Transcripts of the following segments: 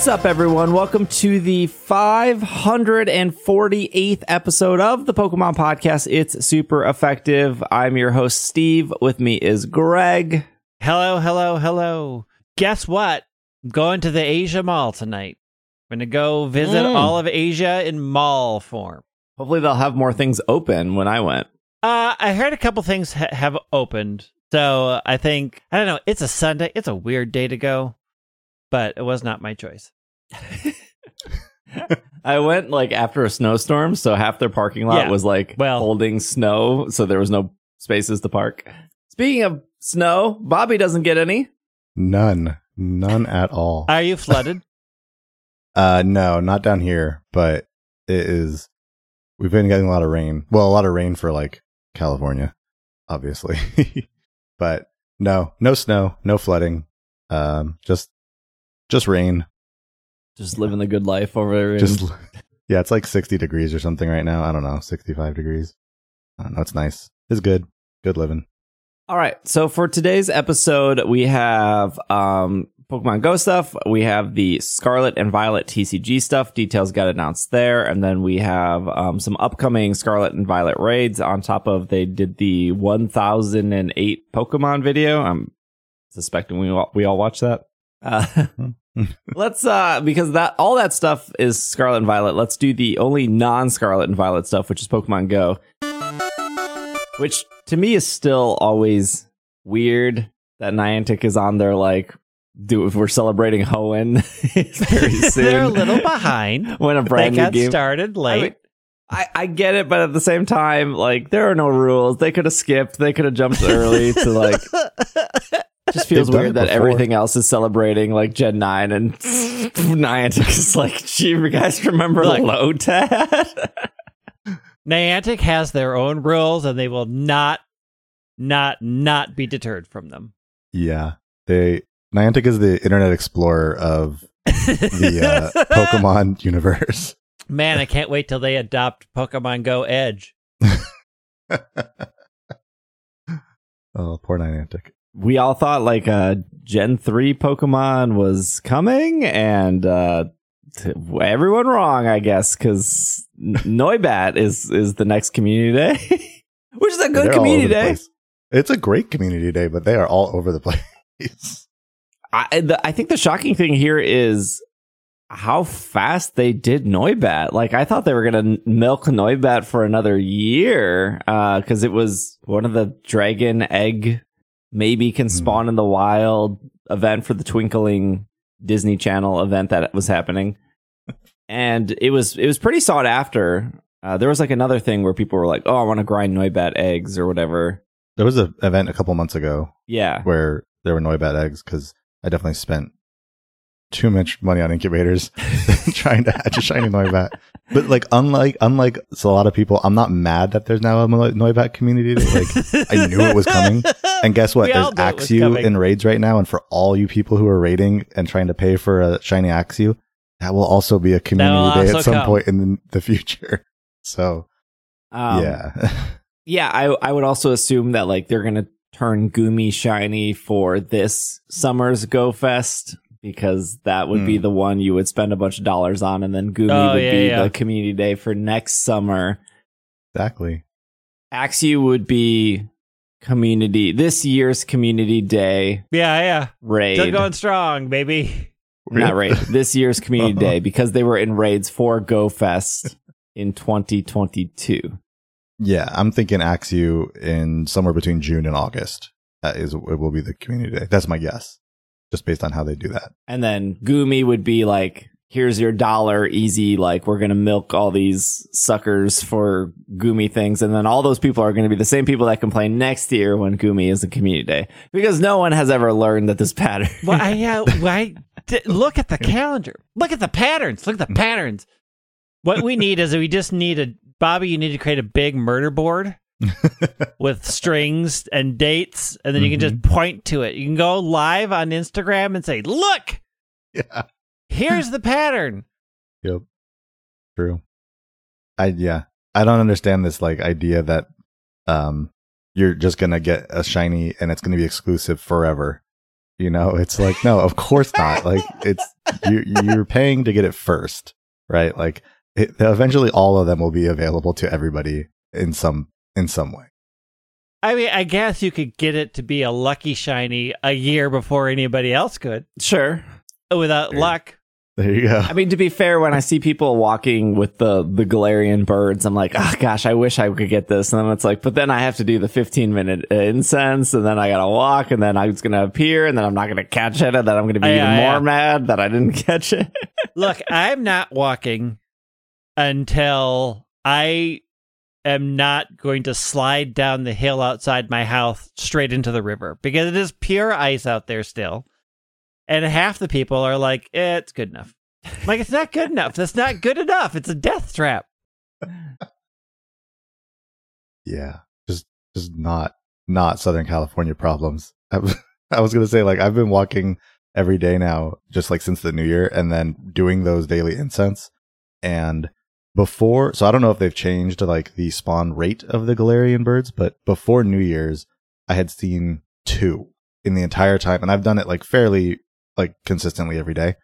What's up, everyone? Welcome to the 548th episode of the Pokemon Podcast. It's super effective. I'm your host, Steve. With me is Greg. Hello, hello, hello. Guess what? I'm going to the Asia Mall tonight. I'm going to go visit Mm. all of Asia in mall form. Hopefully, they'll have more things open when I went. Uh, I heard a couple things ha- have opened. So I think, I don't know, it's a Sunday. It's a weird day to go, but it was not my choice. I went like after a snowstorm, so half their parking lot Yeah. was like Well- holding snow, so there was no spaces to park. Speaking of snow, Bobby doesn't get any. None. None at all. Are you flooded? Uh no, not down here, but it is we've been getting a lot of rain. Well, a lot of rain for like California, obviously. but no, no snow, no flooding. Um just just rain. Just living the good life over there. in- Just Yeah, it's like 60 degrees or something right now. I don't know, 65 degrees. I don't know, it's nice. It's good. Good living. All right. So for today's episode, we have um, Pokemon Go stuff. We have the Scarlet and Violet TCG stuff. Details got announced there. And then we have um, some upcoming Scarlet and Violet raids on top of they did the 1008 Pokemon video. I'm suspecting we all, we all watched that. Uh, let's uh because that all that stuff is Scarlet and Violet. Let's do the only non-Scarlet and Violet stuff, which is Pokemon Go. Which to me is still always weird that Niantic is on there like do if we're celebrating Hoenn very soon. They're a little behind. when a They brand new got game started I, late. mean, I, I get it, but at the same time, like there are no rules. They could have skipped. They could have jumped early to like. It just feels weird that before. everything else is celebrating like Gen nine and Niantic is like, gee, you guys remember Look. Lotad? Niantic has their own rules and they will not, not, not be deterred from them. Yeah. They Niantic is the Internet Explorer of the uh, Pokemon universe. Man, I can't wait till they adopt Pokemon Go Edge. Oh, poor Niantic. We all thought like uh Gen 3 Pokemon was coming and uh t- everyone wrong, I guess, cuz Noibat is is the next community day. Which is a good They're community day. It's a great community day, but they are all over the place. I the, I think the shocking thing here is how fast they did Noibat. Like I thought they were going to milk Noibat for another year uh cuz it was one of the dragon egg maybe can Mhm. spawn in the wild event for the twinkling Disney Channel event that was happening. and it was it was pretty sought after. Uh, there was like another thing where people were like, "Oh, I want to grind Noibat eggs or whatever." There was an event a couple months ago Yeah. where there were Noibat eggs because I definitely spent too much money on incubators trying to hatch a shiny Noibat. But like, unlike unlike a lot of people, I'm not mad that there's now a Noi- Noibat community. Like, I knew it was coming. And guess what? We There's Axew in raids right now, and for all you people who are raiding and trying to pay for a shiny Axew, that will also be a community day at some come. point in the future. So Um, yeah, Yeah, I I would also assume that like they're gonna turn Goomy shiny for this summer's Go Fest because that would be Hmm. the one you would spend a bunch of dollars on, and then Goomy Oh, would yeah, be yeah. the community day for next summer. exactly. Axew would be community this year's community day yeah, yeah. raid. Still going strong, baby. Not raid. This year's community day because they were in raids for Go Fest in 2022. Yeah, I'm thinking Axew in somewhere between June and August. That is, it will be the community day. That's my guess, just based on how they do that. And then Goomy would be like, here's your dollar, easy. Like, we're going to milk all these suckers for Goomy things. And then all those people are going to be the same people that complain next year when Goomy is a community day. Because no one has ever learned that this pattern. Why? Yeah. Why? d- Look at the calendar. Look at the patterns. Look at the patterns. What we need is we just need a Bobby. You need to create a big murder board with strings and dates, and then you can just point to it. You can go live on Instagram and say, "Look, yeah. here's the pattern." Yep. True. I yeah. I don't understand this like idea that um you're just gonna get a shiny and it's gonna be exclusive forever. You know, it's like, no, of course not. Like it's, you, you're paying to get it first, right? Like it, eventually all of them will be available to everybody in some, in some way. I mean, I guess you could get it to be a lucky shiny a year before anybody else could. Sure. Without There. luck. There you go. I mean, to be fair, when I see people walking with the the Galarian birds, I'm like, oh gosh, I wish I could get this. And then it's like, but then I have to do the 15 minute uh, incense, and then I gotta walk, and then it's gonna appear, and then I'm not gonna catch it, and then I'm gonna be Yeah, even yeah. more mad that I didn't catch it. Look, I'm not walking until I am not going to slide down the hill outside my house straight into the river because it is pure ice out there still. And half the people are like, eh, it's good enough. I'm like, it's not good enough. That's not good enough. It's a death trap. Yeah. Just, just not, not Southern California problems. I was, I was to say, like, I've been walking every day now, just like since the new year and then doing those daily incense. And before, so I don't know if they've changed like the spawn rate of the Galarian birds, but before New Year's, I had seen two in the entire time. And I've done it like fairly, like consistently every day.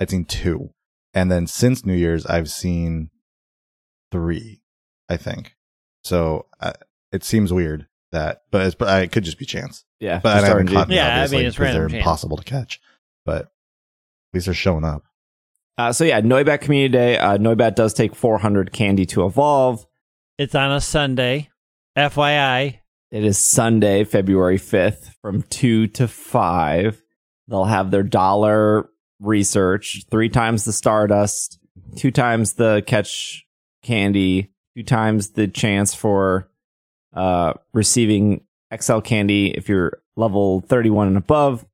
I'd seen two. And then since New Year's, I've seen three, I think. So uh, it seems weird that, but it's, but I, it could just be chance. Yeah, But I haven't caught them, Yeah, I mean, it's because they're chance. impossible to catch. But at least they're showing up. Uh, so yeah, Noibat Community Day. Uh, Noibat does take 400 candy to evolve. It's on a Sunday. FYI. It is Sunday, February 5th from 2 to 5. They'll have their dollar research, three times the Stardust, two times the catch candy, two times the chance for uh, receiving XL candy if you're level 31 and above,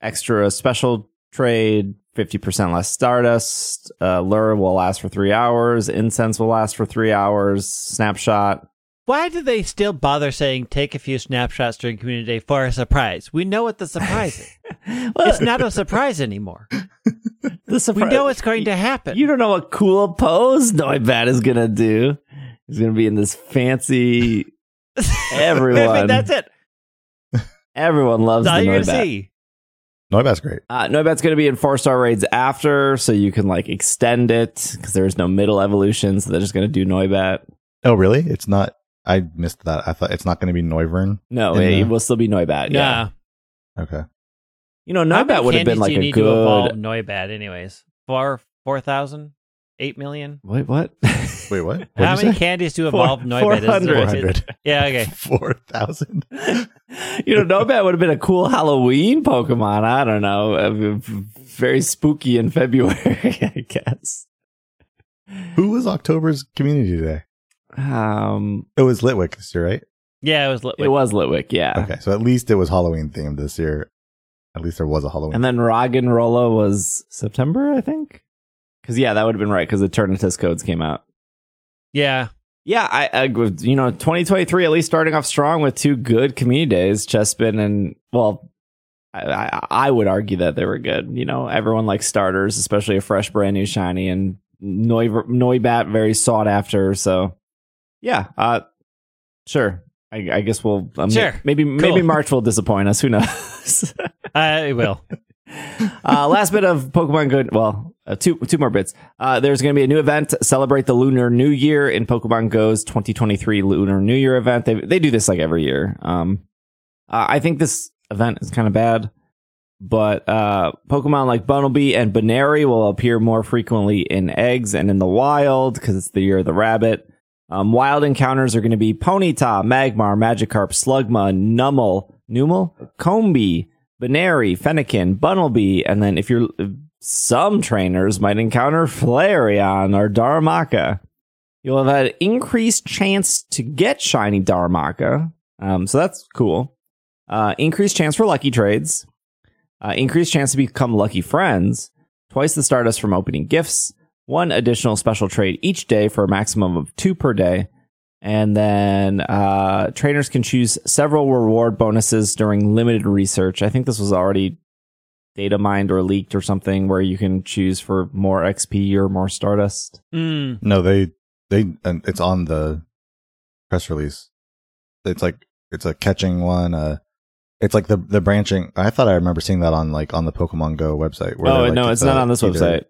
extra special trade, 50% less Stardust, uh, Lure will last for three hours, Incense will last for three hours, Snapshot. Why do they still bother saying take a few snapshots during Community Day for a surprise? We know what the surprise is. Well, It's not a surprise anymore. the We know it's going to happen. You don't know what cool pose Noibat is gonna do. He's gonna be in this fancy. Everyone. I mean, that's it. Everyone loves That's all the you're going to Noibat. see. Noibat's great. Uh, Noibat's gonna be in four star raids after, so you can like extend it because there's no middle evolution, so they're just gonna do Noibat. Oh, really? It's not. I missed that. I thought it's not going to be Noivern. No, In it, the- it will still be Noibat. Yeah, Yeah. Okay. you know, How many Noibat would have been like you a need to evolve good. Noibat, anyways? Four, four thousand, eight million. Wait, what? Wait, what? What'd How many say? candies to Four- evolve Noibat? Is there- 400. 400. Yeah. Okay. 4,000. you know, Noibat would have been a cool Halloween Pokemon. I don't know, uh, very spooky in February, I guess. Who was October's community day? Um, It was Litwick this year, right? Yeah, it was. Lit- it was Litwick, yeah. Okay. So at least it was Halloween themed this year. At least there was a Halloween. And then Roggenrola was September, I think. Because yeah, that would have been right because the Eternatus codes came out. Yeah. Yeah, I, I you know 2023 at least starting off strong with two good community days, Chespin and well, I, I, I would argue that they were good. You know, everyone likes starters, especially a fresh, brand new shiny, and Noi, Noibat very sought after. So yeah, uh, sure. I, I guess we'll um, Sure. maybe maybe March will disappoint us. Who knows? I will. uh, last bit of Pokemon Good. Well, uh, two two more bits. Uh, there's going to be a new event celebrate the Lunar New Year in Pokemon Go's 2023 Lunar New Year event. They they do this like every year. Um, uh, I think this event is kind of bad, but uh, Pokemon like Bunnelby and Buneary will appear more frequently in eggs and in the wild because it's the year of the rabbit. Um, wild encounters are going to be Ponyta, Magmar, Magikarp, Slugma, Nummel, Numel, Combi, Buneary, Fennekin, Bunnelby, and then if you're some trainers might encounter Flareon or Darumaka. You'll have an increased chance to get shiny Darumaka. Um, so that's cool. Uh, increased chance for lucky trades. Uh, increased chance to become lucky friends. Twice the Stardust from opening gifts. One additional special trade each day for a maximum of two per day. And then uh, trainers can choose several reward bonuses during limited research. I think this was already data mined or leaked or something where you can choose for more XP or more Stardust. Mm. no, they, they, and it's on the press release. It's like, it's a catching one. Uh, It's like the the branching. I thought I remember seeing that on like on the Pokemon Go website. where Oh like, no, it's the- not on this either- website.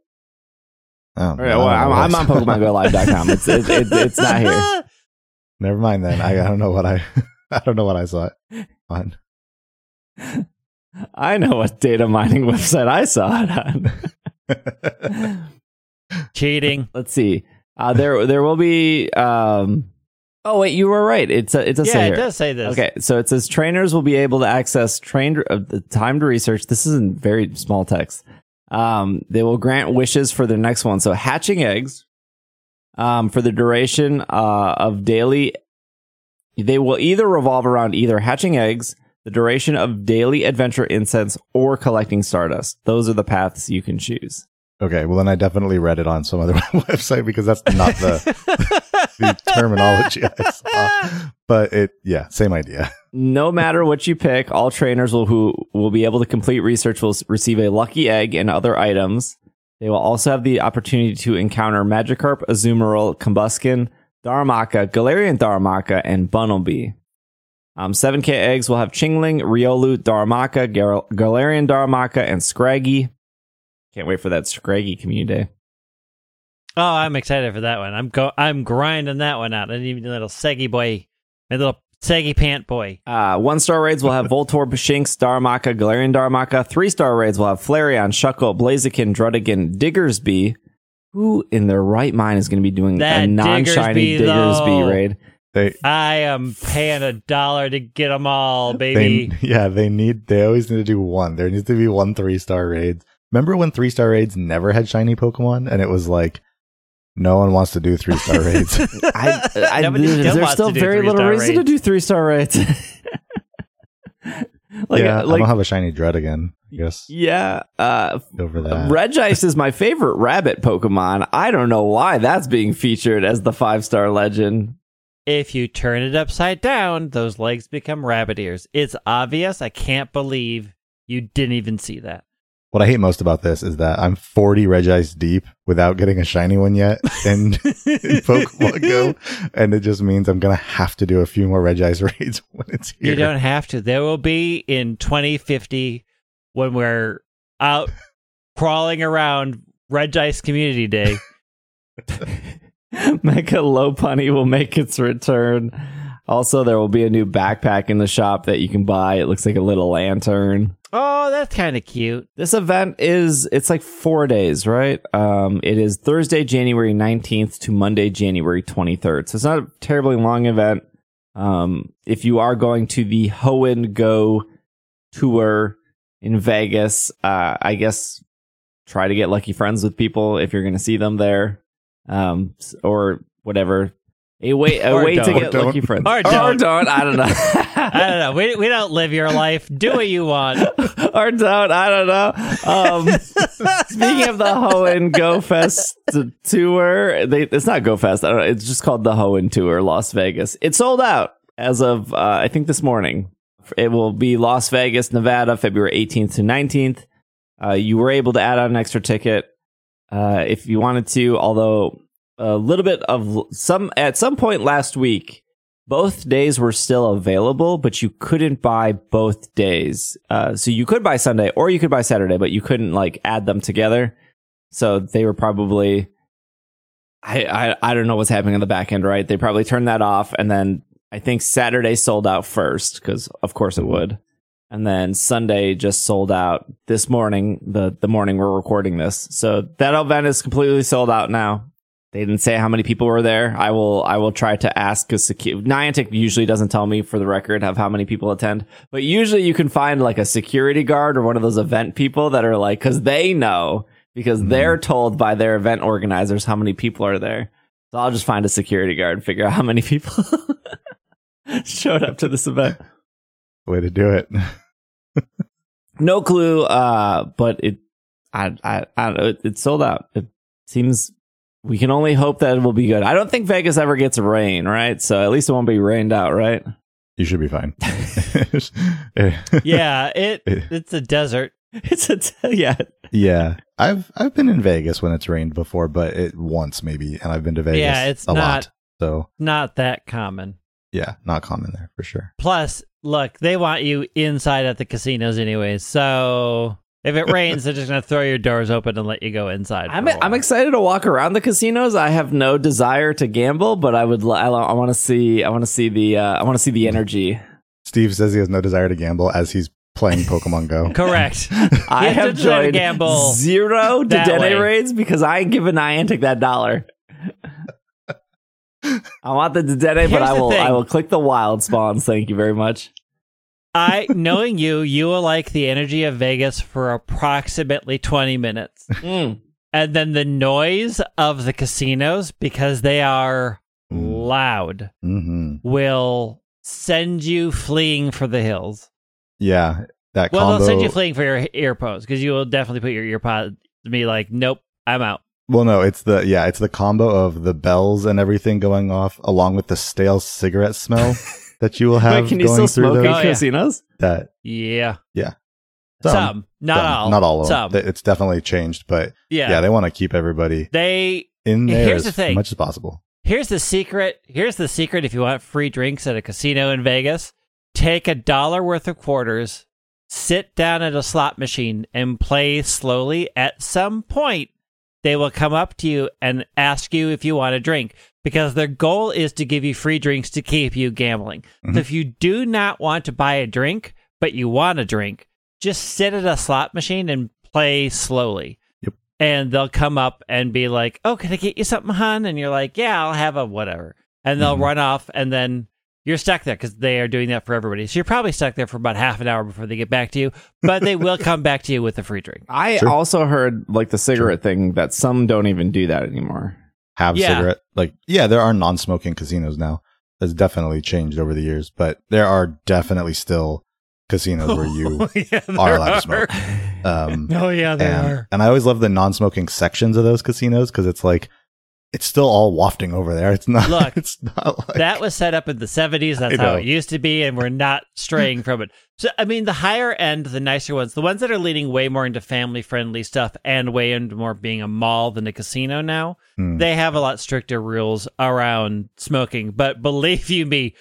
Oh, All right, well, I'm, I'm on PokemonGoLive.com. It's it, it, it's not here. Never mind then. I, I don't know what I I don't know what I saw it on. I know what data mining website I saw it on. Cheating. Let's see. Uh, there there will be. Um, oh wait, you were right. It's a, it does say Yeah, it here. does say this. Okay, so it says trainers will be able to access trained uh, the time to research. This is in very small text. Um, they will grant wishes for their next one. So hatching eggs, um, for the duration uh, of daily, they will either revolve around either hatching eggs, the duration of daily adventure incense, or collecting stardust. Those are the paths you can choose. okay, well then I definitely read it on some other website because that's not the the terminology I saw. But it yeah, same idea. no matter what you pick, all trainers will who will be able to complete research will receive a lucky egg and other items. They will also have the opportunity to encounter Magikarp, Azumarill, Combusken, Darumaka, Galarian Darumaka, and Bunnelby. Um, 7K eggs will have Chingling, Riolu, Darumaka, Gal- Galarian Darumaka, and Scraggy. Can't wait for that Scraggy community day. Oh, I'm excited for that one. I'm go. I'm grinding that one out. I need a little saggy boy, my little saggy pant boy. Uh, one star raids will have Voltorb, Shinx, Darumaka, Galarian Darumaka. Three star raids will have Flareon, Shuckle, Blaziken, Druddigon, Diggersby. Who in their right mind is going to be doing That a non shiny Diggersby, Diggersby raid? They I am paying a dollar to get them all, baby. they yeah, they need they always need to do one. There needs to be one three star raids. Remember when three star raids never had shiny Pokemon and it was like no one wants to do three star raids. I, I, Nobody there's still wants still to do very little three-star reason to do three star raids. like, yeah, I don't have a shiny dread again. I guess yeah, uh, over that. Regice is my favorite rabbit Pokemon. I don't know why that's being featured as the five star legend. If you turn it upside down, those legs become rabbit ears. It's obvious. I can't believe you didn't even see that. What I hate most about this is that I'm 40 Regice deep without getting a shiny one yet in, in Pokemon Go, and it just means I'm gonna have to do a few more Regice raids when it's here. You don't have to. There will be in 2050 when we're out crawling around Regice Community Day. Mega Lopunny will make its return. Also, there will be a new backpack in the shop that you can buy. It looks like a little lantern. Oh, that's kind of cute. This event is it's like 4 days, right? Um it is Thursday, January 19th to Monday, January 23rd. So it's not a terribly long event. Um if you are going to the Hoenn Go tour in Vegas, uh I guess try to get lucky friends with people if you're going to see them there. Um or whatever. A way a way to get lucky don't. friends. Or don't. don't. I don't know. I don't know. We, we don't live your life. Do what you want. or don't. I don't know. Um, speaking of the Hoenn Go Fest tour, they, it's not Go Fest. I don't know. It's just called the Hoenn Tour, Las Vegas. It sold out as of uh, I think this morning. It will be Las Vegas, Nevada, February 18th to 19th. Uh, you were able to add on an extra ticket uh, if you wanted to, although a little bit of some at some point last week both days were still available, but you couldn't buy both days. Uh, so you could buy Sunday or you could buy Saturday, but you couldn't like add them together. So they were probably, I, I, I don't know what's happening on the back end, right? They probably turned that off. And then I think Saturday sold out first because of course it would. And then Sunday just sold out this morning, the, the morning we're recording this. So that event is completely sold out now. They didn't say how many people were there. I will I will try to ask because secu- Niantic usually doesn't tell me for the record of how many people attend, but usually you can find like a security guard or one of those event people that are like because they know because Mhm. they're told by their event organizers how many people are there. So I'll just find a security guard and figure out how many people showed up to this event. Way to do it. No clue, uh, but it I I, I don't know, it, it sold out. It seems we can only hope that it will be good. I don't think Vegas ever gets rain, right? So at least it won't be rained out, right? You should be fine. Yeah, it it's a desert. It's a t- yeah. yeah. I've I've been in Vegas when it's rained before, but it once maybe, and I've been to Vegas. Yeah, it's a not- lot. So Not that common. Yeah, not common there for sure. Plus, look, they want you inside at the casinos anyways. So if it rains, they're just gonna throw your doors open and let you go inside. I'm a I'm excited to walk around the casinos. I have no desire to gamble, but I would li- I, I want to see I want to see the uh, I want to see the energy. Steve says he has no desire to gamble as he's playing Pokemon Go. Correct. I has no have to joined gamble zero that way. Dedenne raids because I ain't giving Niantic that dollar. I want the Dedenne, but I will. I will click the wild spawns. Thank you very much. I knowing you, you will like the energy of Vegas for approximately twenty minutes. Mm. And then the noise of the casinos, because they are Mm. loud, hmm will send you fleeing for the hills. Yeah, that Well, combo. they'll send you fleeing for your earpods because you will definitely put your earpod to be like, nope, I'm out. Well, no, it's the yeah, it's the combo of the bells and everything going off, along with the stale cigarette smell that you will have Wait, can you going still through smoke those. in Oh, casinos? That Yeah. Yeah. Some, Some. not some, all. not all of Some. them. It's definitely changed, but yeah. yeah, they want to keep everybody they in there Here's as the thing. much as possible. Here's the secret. Here's the secret if you want free drinks at a casino in Vegas. Take a dollar worth of quarters, sit down at a slot machine and play slowly. At some point, they will come up to you and ask you if you want a drink because their goal is to give you free drinks to keep you gambling. Mhm. So if you do not want to buy a drink, but you want a drink, just sit at a slot machine and play slowly. Yep. And they'll come up and be like, "Oh, can I get you something, hun?" And you're like, "Yeah, I'll have a whatever." And they'll Mhm. run off, and then you're stuck there because they are doing that for everybody. So you're probably stuck there for about half an hour before they get back to you, but they will come back to you with a free drink. I Sure. also heard like the cigarette thing that some don't even do that anymore. Have Yeah. cigarette like yeah, there are non-smoking casinos now. That's definitely changed over the years, but there are definitely still casinos where you yeah, are there allowed to smoke. Um, Oh yeah, there and, are. and I always love the non-smoking sections of those casinos because it's like it's still all wafting over there. It's not. Look, it's not like that was set up in the 70s. That's how it used to be, and we're not straying from it. So, I mean, the higher end, the nicer ones, the ones that are leaning way more into family friendly stuff and way into more being a mall than a casino now, Hmm. they have a lot stricter rules around smoking. But believe you me,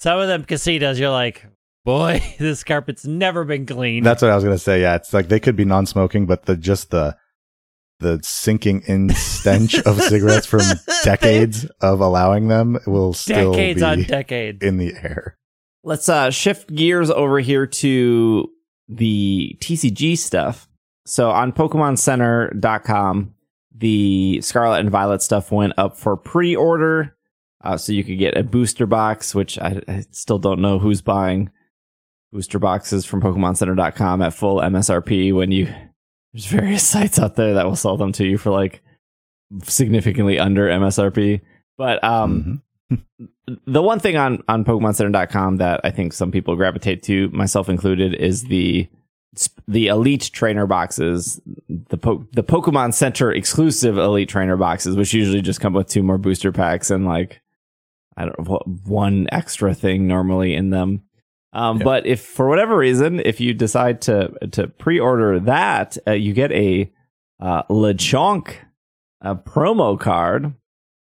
some of them casinos, you're like, boy, this carpet's never been cleaned. That's what I was gonna say. Yeah, it's like they could be non-smoking, but the just the the sinking in stench of cigarettes from decades of allowing them will still decades be on decades. in the air. Let's uh, shift gears over here to the TCG stuff. So on PokemonCenter.com, the Scarlet and Violet stuff went up for pre-order. Uh, so you could get a booster box, which I, I still don't know who's buying booster boxes from PokemonCenter.com at full MSRP when you there's various sites out there that will sell them to you for like significantly under MSRP. But um, Mhm. the one thing on on PokemonCenter.com that I think some people gravitate to, myself included, is the the elite trainer boxes, the po- the Pokemon Center exclusive elite trainer boxes, which usually just come with two more booster packs and like I don't know one extra thing normally in them. Um, Yeah. But if for whatever reason, if you decide to to pre order that, uh, you get a uh, Lechonk uh, promo card.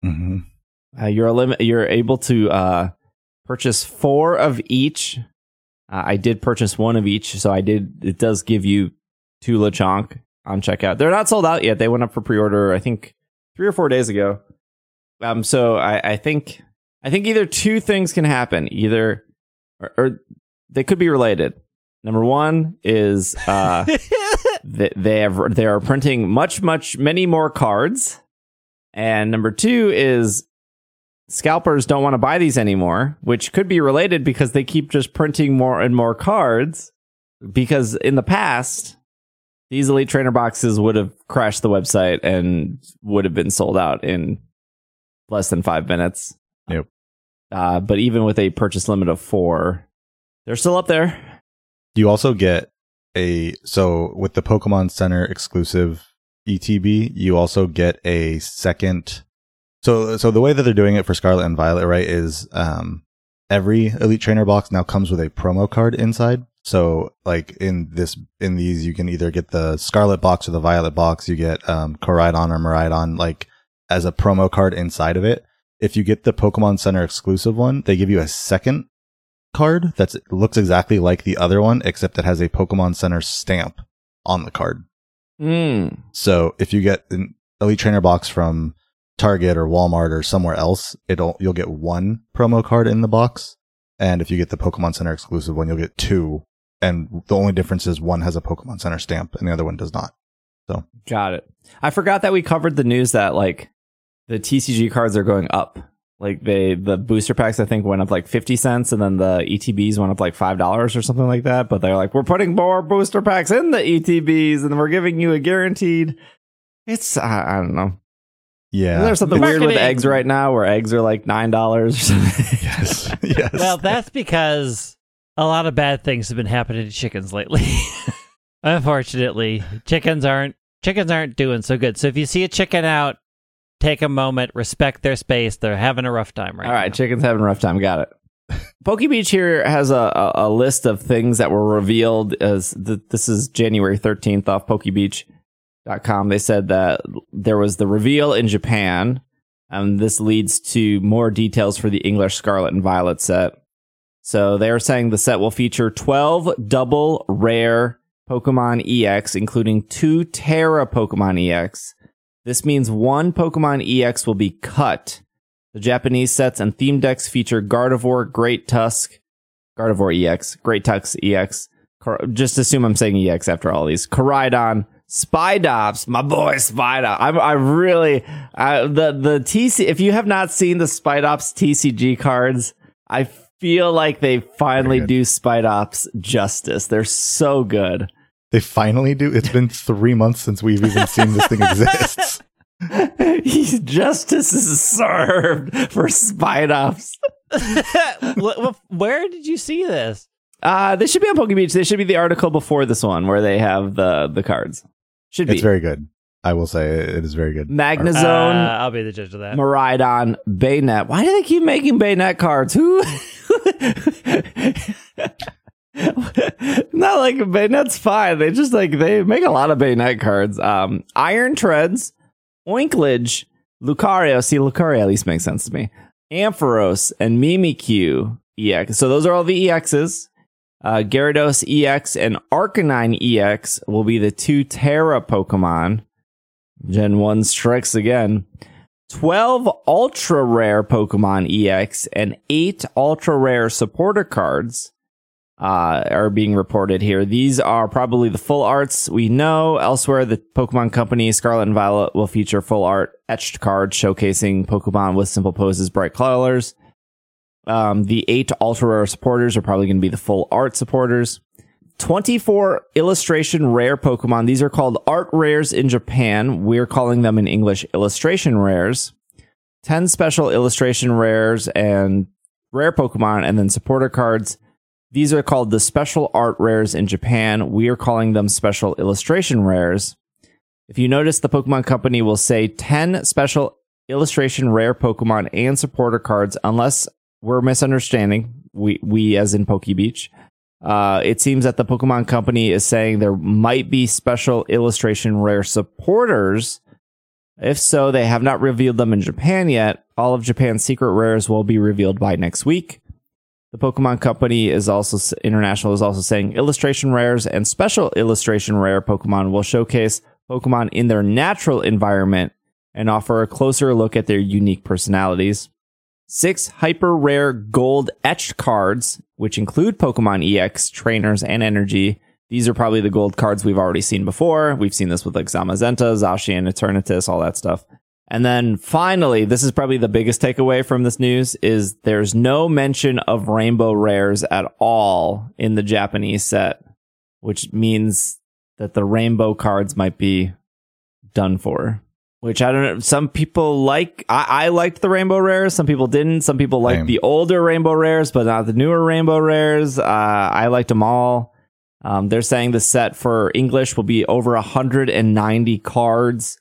Mhm. Uh, you're a limit. You're able to uh, purchase four of each. Uh, I did purchase one of each, so I did. It does give you two Lechonk on checkout. They're not sold out yet. They went up for pre-order. I think three or four days ago. Um. So I, I think I think either two things can happen. Either or, or they could be related. Number one is uh, they, they have they are printing much much many more cards, and number two is scalpers don't want to buy these anymore, which could be related because they keep just printing more and more cards. Because in the past, these elite trainer boxes would have crashed the website and would have been sold out in less than five minutes. Uh, but even with a purchase limit of four, they're still up there. You also get a so with the Pokemon Center exclusive ETB, you also get a second. So so the way that they're doing it for Scarlet and Violet, right, is um every Elite Trainer box now comes with a promo card inside. So like in this in these, you can either get the Scarlet box or the Violet box. You get um Koraidon or Miraidon like as a promo card inside of it. If you get the Pokemon Center exclusive one, they give you a second card that looks exactly like the other one, except it has a Pokemon Center stamp on the card. Mm. So if you get an Elite Trainer box from Target or Walmart or somewhere else, it'll you'll get one promo card in the box, and if you get the Pokemon Center exclusive one, you'll get two. And the only difference is one has a Pokemon Center stamp and the other one does not. So got it. I forgot that we covered the news that like the TCG cards are going up. Like they the booster packs I think went up like 50 cents and then the ETBs went up like $5 or something like that, but they're like we're putting more booster packs in the ETBs and we're giving you a guaranteed it's I, I don't know. Yeah. There's something weird with eggs right now where eggs are like $9 or something. yes. yes. Well, that's because a lot of bad things have been happening to chickens lately. Unfortunately, chickens aren't chickens aren't doing so good. So if you see a chicken out, take a moment, respect their space. They're having a rough time right All right, now. chicken's having a rough time. Got it. Poke Beach here has a, a, a list of things that were revealed as th- this is January 13th off pokebeach.com. They said that there was the reveal in Japan, and this leads to more details for the English Scarlet and Violet set. So they are saying the set will feature 12 double rare Pokemon EX, including two Tera Pokemon EX. This means one Pokemon EX will be cut. The Japanese sets and theme decks feature Gardevoir, Great Tusk, Gardevoir EX, Great Tusk EX. Just assume I'm saying EX after all these. Koraidon, Spidops, my boy Spidop. I, I really, I, the the TC. If you have not seen the Spidops TCG cards, I feel like they finally do Spidops justice. They're so good. They finally do. It's been three months since we've even seen this thing exists. He's justice is served for Spidops. Wh- wh- Where did you see this? Uh, this should be on Poke Beach. This should be the article before this one where they have the the cards. Should be It's very good. I will say it is very good. Magnezone, Uh, I'll be the judge of that. Miraidon, Banette. Why do they keep making Banette cards? Who? Not like Banette's fine. They just like they make a lot of Banette cards. Um, Iron Treads, Oinkologne, Lucario. See, Lucario at least makes sense to me. Ampharos and Mimikyu EX. So those are all the EXs. Uh, Gyarados EX and Arcanine EX will be the two Tera Pokemon. Gen 1 strikes again. 12 ultra rare Pokemon EX and 8 ultra rare supporter cards uh, are being reported here. These are probably the full arts we know. Elsewhere, the Pokemon Company Scarlet and Violet will feature full art etched cards showcasing Pokemon with simple poses, bright colors. Um, the eight ultra rare supporters are probably going to be the full art supporters. 24 illustration rare Pokemon. These are called art rares in Japan. We're calling them in English illustration rares. 10 special illustration rares and rare Pokemon, and then supporter cards. These are called the special art rares in Japan. We are calling them special illustration rares. If you notice, the Pokemon Company will say 10 special illustration rare Pokemon and supporter cards, unless we're misunderstanding. We, we as in Poke Beach. Uh, it seems that the Pokemon Company is saying there might be special illustration rare supporters. If so, they have not revealed them in Japan yet. All of Japan's secret rares will be revealed by next week. The Pokemon Company is also international is also saying illustration rares and special illustration rare Pokemon will showcase Pokemon in their natural environment and offer a closer look at their unique personalities. Six hyper rare gold etched cards, which include Pokemon EX, trainers, and energy. These are probably the gold cards we've already seen before. We've seen this with like Zamazenta, Zacian, Eternatus, all that stuff. And then finally, this is probably the biggest takeaway from this news is there's no mention of rainbow rares at all in the Japanese set, which means that the rainbow cards might be done for. Which I don't know. Some people like. I, I liked the rainbow rares. Some people didn't. Some people liked Same. the older rainbow rares, but not the newer rainbow rares. Uh, I liked them all. Um, they're saying the set for English will be over 190 cards.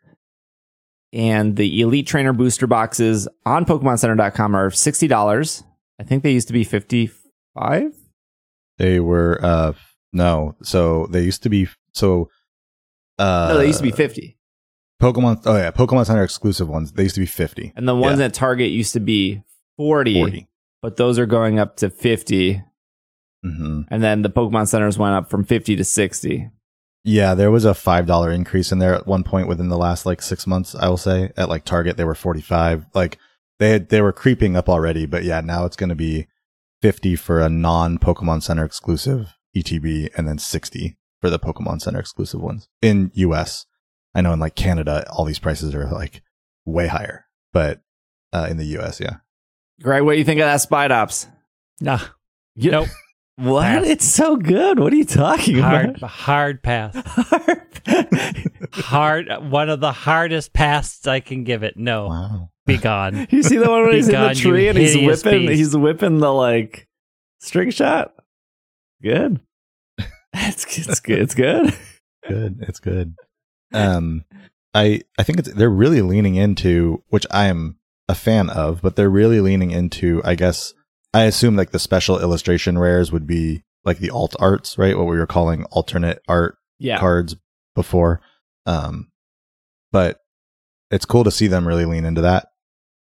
And the Elite Trainer booster boxes on PokemonCenter.com are $60. I think they used to be 55 They were uh no, so they used to be so uh No, they used to be 50 Pokemon. Oh yeah, Pokemon Center exclusive ones. They used to be fifty. And the ones Yeah. at Target used to be 40, 40. but those are going up to 50. hmm And then the Pokemon centers went up from 50 to 60. Yeah, there was a five dollar increase in there at one point within the last like six months. I will say at like Target they were forty five. Like they had, they were creeping up already, but yeah, now it's going to be fifty for a non Pokemon Center exclusive ETB, and then sixty for the Pokemon Center exclusive ones in US. I know in like Canada, all these prices are like way higher, but uh, in the US, yeah. Greg, what do you think of that Spidops? Nah, You- nope. What? Pass. It's so good. What are you talking hard, about? hard pass. Hard. One of the hardest passes I can give it. No, Wow. be gone. you see the one when he's in the tree and he's whipping beast. he's whipping the like string shot? Good. It's it's good. It's good. good. It's good. Um, I I think it's they're really leaning into which I am a fan of, but they're really leaning into. I guess I assume like the special illustration rares would be like the alt arts, right? What we were calling alternate art Yeah. cards before. Um, but it's cool to see them really lean into that.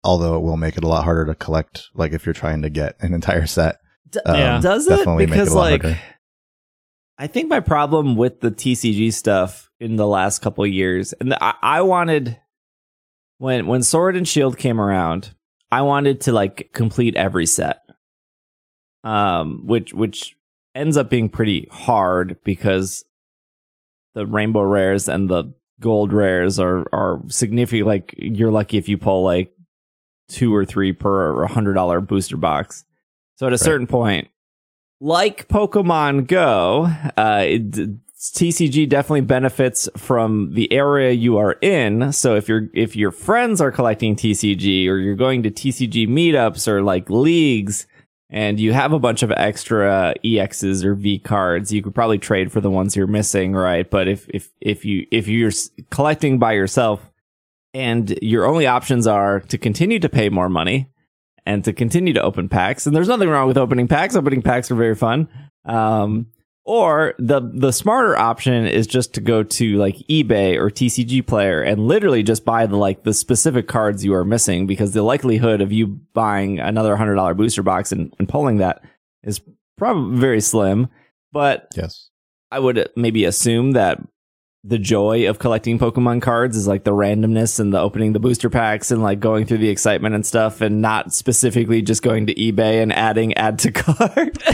Although it will make it a lot harder to collect, like if you're trying to get an entire set. D- Um, Yeah. Does it? definitely make it Because a lot like harder. I think my problem with the TCG stuff in the last couple of years, and I, I wanted when when Sword and Shield came around, I wanted to like complete every set, um, which which ends up being pretty hard because the rainbow rares and the gold rares are are significant. Like you're lucky if you pull like two or three per hundred dollar booster box. So at a certain point, like Pokemon Go, uh, it, TCG definitely benefits from the area you are in. So if you're if your friends are collecting TCG or you're going to TCG meetups or like leagues and you have a bunch of extra EXs or V cards, you could probably trade for the ones you're missing, right? But if if if you if you're collecting by yourself and your only options are to continue to pay more money and to continue to open packs. And there's nothing wrong with opening packs. Opening packs are very fun. Um, or the the smarter option is just to go to like eBay or TCG Player and literally just buy the like the specific cards you are missing because the likelihood of you buying another hundred dollar booster box and, and pulling that is probably very slim. But yes. I would maybe assume that the joy of collecting Pokemon cards is like the randomness and the opening the booster packs and like going through the excitement and stuff and not specifically just going to eBay and adding add to cart.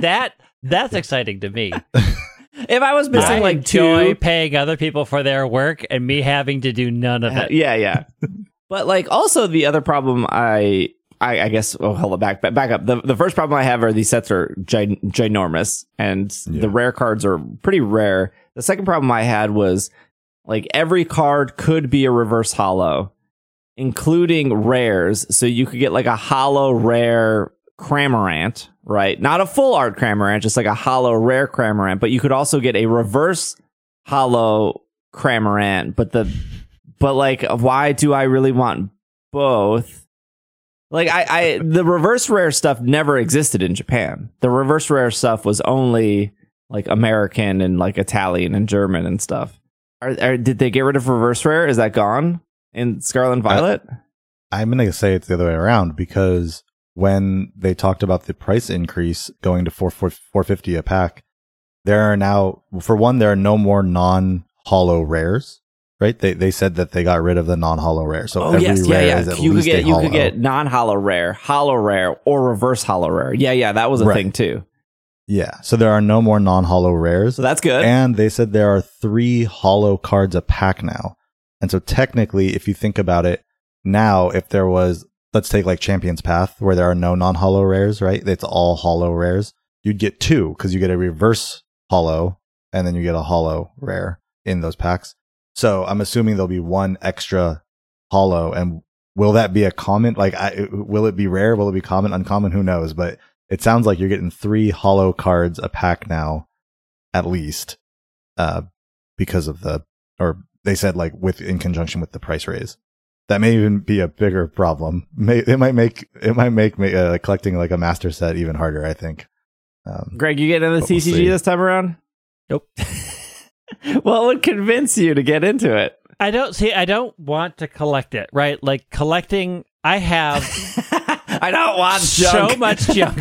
that that's exciting to me. if I was missing I like enjoy two paying other people for their work and me having to do none of uh, it. yeah, yeah. but like also the other problem I I, I guess oh hold it back back back up. The the first problem I have are these sets are gin- ginormous and Yeah. the rare cards are pretty rare. The second problem I had was like every card could be a reverse hollow, including rares. So you could get like a hollow rare Cramorant, right? Not a full art Cramorant, just like a hollow rare Cramorant. But you could also get a reverse hollow Cramorant. But the but like why do I really want both? Like I, I the reverse rare stuff never existed in Japan. The reverse rare stuff was only like American and like Italian and German and stuff. Are, are did they get rid of reverse rare? Is that gone in Scarlet and Violet? I'm going to say it's the other way around because when they talked about the price increase going to 4, 4, 450 a pack, there are now, for one, there are no more non hollow rares, right? They they said that they got rid of the non hollow rare. So oh every yes, rare yeah. is at You could least get a you could get non hollow rare, hollow rare, or reverse hollow rare. Yeah, yeah, that was a Right. thing too. Yeah. So there are no more non hollow rares. So that's good. And they said there are three hollow cards a pack now. And so technically, if you think about it, now if there was, let's take like Champion's Path, where there are no non hollow rares, right? It's all hollow rares. You'd get two because you get a reverse hollow and then you get a hollow rare in those packs. So I'm assuming there'll be one extra hollow. And will that be a common? Like, I, will it be rare? Will it be common? Uncommon? Who knows? But it sounds like you're getting three hollow cards a pack now, at least, uh, because of the, or they said like with, in conjunction with the price raise. That may even be a bigger problem. May, it might make, it might make uh, collecting like a master set even harder, I think. Um, Greg, you get into the But we'll this time around? Nope. what would convince you to get into it? I don't see. I don't want to collect it. Right, like collecting. I have I don't want junk. so much junk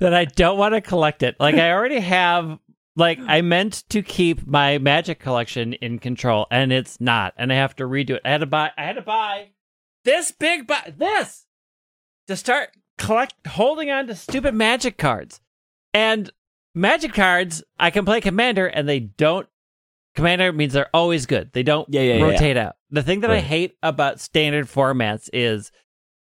that I don't want to collect it. Like I already have. Like hmm. I meant to keep my magic collection in control, and it's not, and I have to redo it. I had to buy. I had to buy this big, bu- this to start collect holding on to stupid magic cards, and magic cards. I can play commander, and they don't. Commander means they're always good. They don't Yeah, yeah, yeah, rotate out. The thing that I hate about standard formats is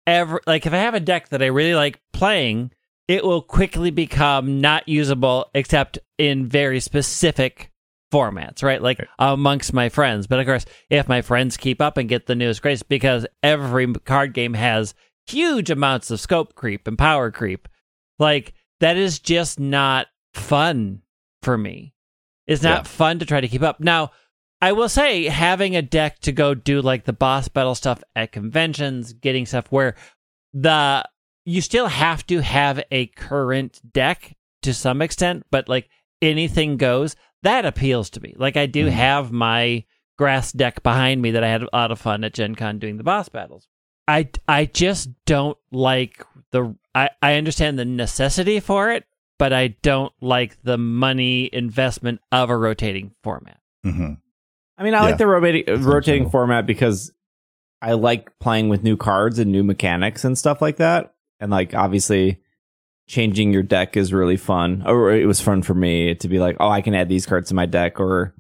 every like if I have a deck that I really like playing, it will quickly become not usable except in very specific formats, right? Like Right. amongst my friends. But of course, if my friends keep up and get the newest greats, because every card game has huge amounts of scope creep and power creep, like that is just not fun for me. It's not Yeah. fun to try to keep up. Now, I will say having a deck to go do like the boss battle stuff at conventions, getting stuff where the you still have to have a current deck to some extent, but like anything goes, that appeals to me. Like I do Mhm. have my grass deck behind me that I had a lot of fun at Gen Con doing the boss battles. I I just don't like the I, I understand the necessity for it, but I don't like the money investment of a rotating format. hmm I mean, I Yeah. like the rotating, rotating format because I like playing with new cards and new mechanics and stuff like that. And like, obviously, changing your deck is really fun. Or it was fun for me to be like, oh, I can add these cards to my deck. Or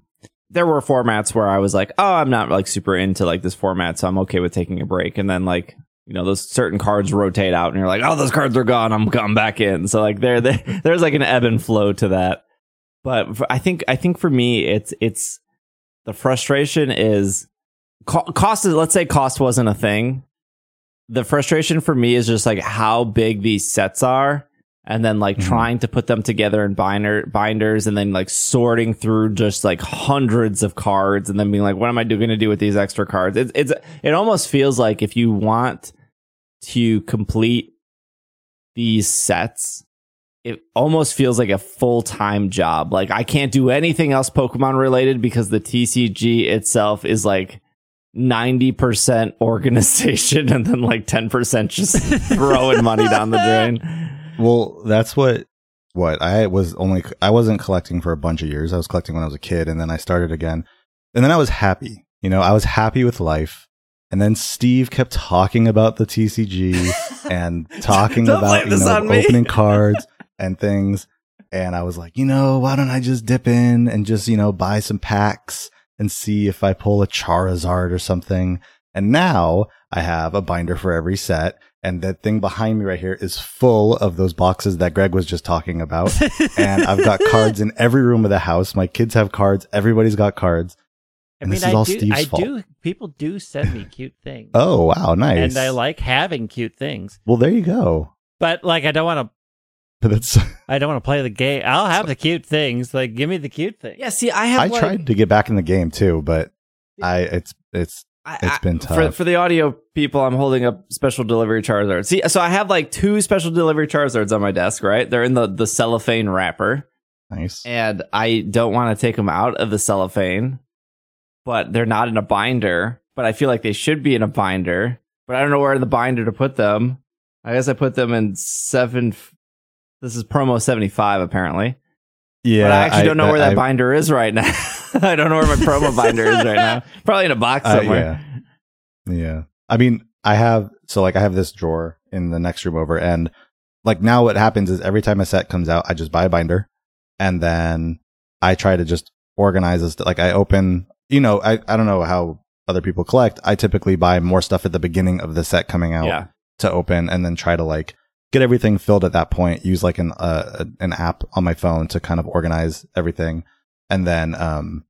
there were formats where I was like, oh, I'm not like super into like this format, so I'm okay with taking a break. And then like, you know, those certain cards rotate out, and you're like, oh, those cards are gone. I'm coming back in. So like, there, there there's like an ebb and flow to that. But I think I think for me, it's it's the frustration is co- cost is let's say cost wasn't a thing the frustration for me is just like how big these sets are and then like Mhm. trying to put them together in binder binders and then like sorting through just like hundreds of cards and then being like what am i going to do with these extra cards it's, it's it almost feels like if you want to complete these sets it almost feels like a full-time job. Like I can't do anything else Pokemon related because the TCG itself is like 90% organization and then like 10% just throwing money down the drain. Well, that's what what I was only I wasn't collecting for a bunch of years. I was collecting when I was a kid, and then I started again, and then I was happy. You know, I was happy with life. And then Steve kept talking about the TCG and talking about you know opening cards and things. And I was like, you know, why don't I just dip in and just you know buy some packs and see if I pull a Charizard or something. And now I have a binder for every set. And that thing behind me right here is full of those boxes that Greg was just talking about. and I've got cards in every room of the house. My kids have cards. Everybody's got cards. I And mean, this is I all do, Steve's I fault. do. People do send me cute things. Oh, wow. Nice. and I like having cute things. well, there you go. But like, I don't want to. That's, I don't want to play the game. I'll have the cute things. Like, give me the cute thing. Yeah, see, I have I like, tried to get back in the game too, but I, it's, it's, I- It's I- been For, tough. for the audio people, I'm holding up special delivery Charizards. See, so I have like two special delivery Charizards on my desk, right? They're in the, the cellophane wrapper. nice. and I don't want to take them out of the cellophane, but they're not in a binder. But I feel like they should be in a binder, but I don't know where in the binder to put them. I guess I put them in seven. This is promo seventy five apparently, Yeah. but I actually don't know where that I- binder is right now. I don't know where my promo binder is right now. Probably in a box Uh, somewhere. Yeah. I mean, I have, so like I have this drawer in the next room over and like now what happens is every time a set comes out, I just buy a binder and then I try to just organize this. Like I open, you know, I, I don't know how other people collect. I typically buy more stuff at the beginning of the set coming out Yeah. to open and then try to like get everything filled at that point. Use like an, uh, an app on my phone to kind of organize everything. And then, um,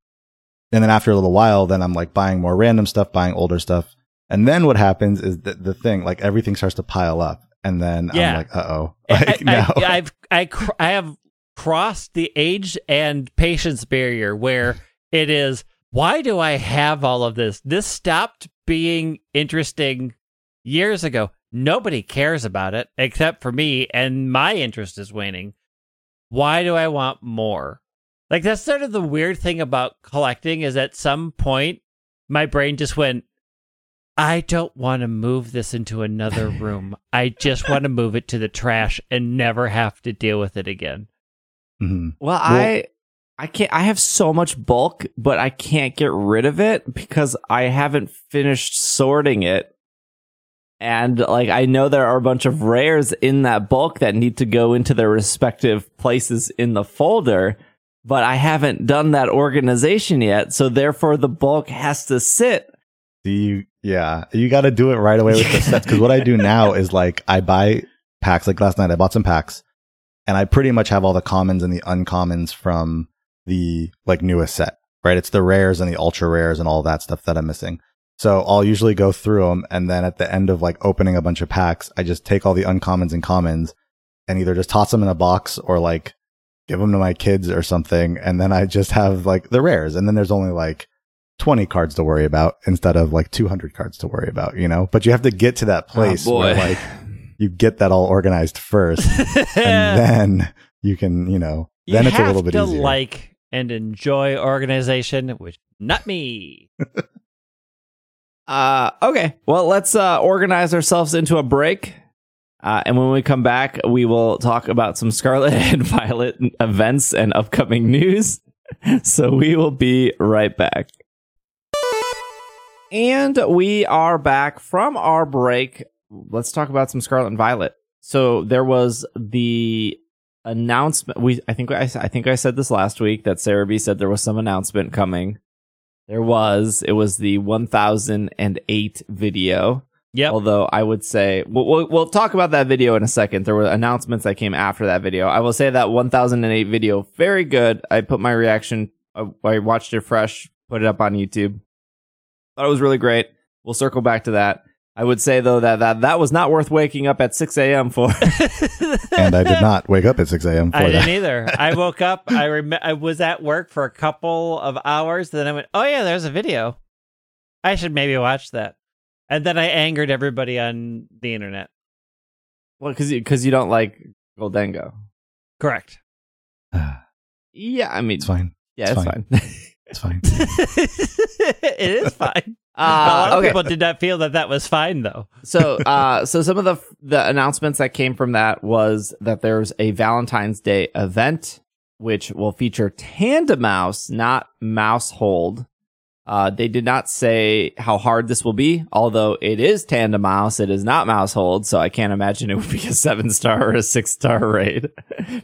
and then after a little while, then I'm like buying more random stuff, buying older stuff. And then what happens is that the thing, like everything starts to pile up. And then Yeah. I'm like, uh oh. I, Like, now. I, I've I cr- I have crossed the age and patience barrier where it is. Why do I have all of this? This stopped being interesting years ago. Nobody cares about it except for me, and my interest is waning. Why do I want more? Like that's sort of the weird thing about collecting is at some point my brain just went, I don't want to move this into another room. I just want to move it to the trash and never have to deal with it again. Mhm. Well, I I can't I have so much bulk, but I can't get rid of it because I haven't finished sorting it. And like I know there are a bunch of rares in that bulk that need to go into their respective places in the folder, but I haven't done that organization yet, so therefore the bulk has to sit. Do you? Yeah, you got to do it right away with the sets. Because what I do now is like I buy packs. Like last night, I bought some packs, and I pretty much have all the commons and the uncommons from the like newest set. Right? It's the rares and the ultra rares and all that stuff that I'm missing. So I'll usually go through them, and then at the end of like opening a bunch of packs, I just take all the uncommons and commons, and either just toss them in a box or like give them to my kids or something, and then I just have like the rares, and then there's only like 20 cards to worry about instead of like 200 cards to worry about, you know? But you have to get to that ah, place Oh, where like you get that all organized first and then you can, you know, then you it's a little bit to easier. like and enjoy organization, which not me. Uh, okay. Well, let's uh, organize ourselves into a break. Uh, and when we come back, we will talk about some Scarlet and Violet events and upcoming news. so we will be right back. And we are back from our break. Let's talk about some Scarlet and Violet. So there was the announcement. We I think I, I think I said this last week that Sarah B said there was some announcement coming. There was. It was the 1008 video. Yeah. Although I would say we'll, we'll, we'll talk about that video in a second. There were announcements that came after that video. I will say that 1008 video very good. I put my reaction. I, I watched it fresh. Put it up on YouTube. Thought it was really great. We'll circle back to that. I would say though that that, that was not worth waking up at 6 a.m. for. and I did not wake up at 6 a.m. for I that. didn't either. I woke up. I rem- I was at work for a couple of hours. Then I went, "Oh yeah, there's a video. I should maybe watch that." And then I angered everybody on the internet. well, because you, 'cause you don't like Gholdengo. Correct. Yeah, I mean, It's fine. yeah, it's it's fine. fine. It's fine. it is fine. A uh, lot of okay. people did not feel that that was fine, though. so uh so some of the the announcements that came from that was that there's a Valentine's Day event which will feature Tandemaus, not Maushold. Uh they did not say how hard this will be, although it is Tandemaus, it is not Maushold, so I can't imagine it would be a 7-star or a 6-star raid.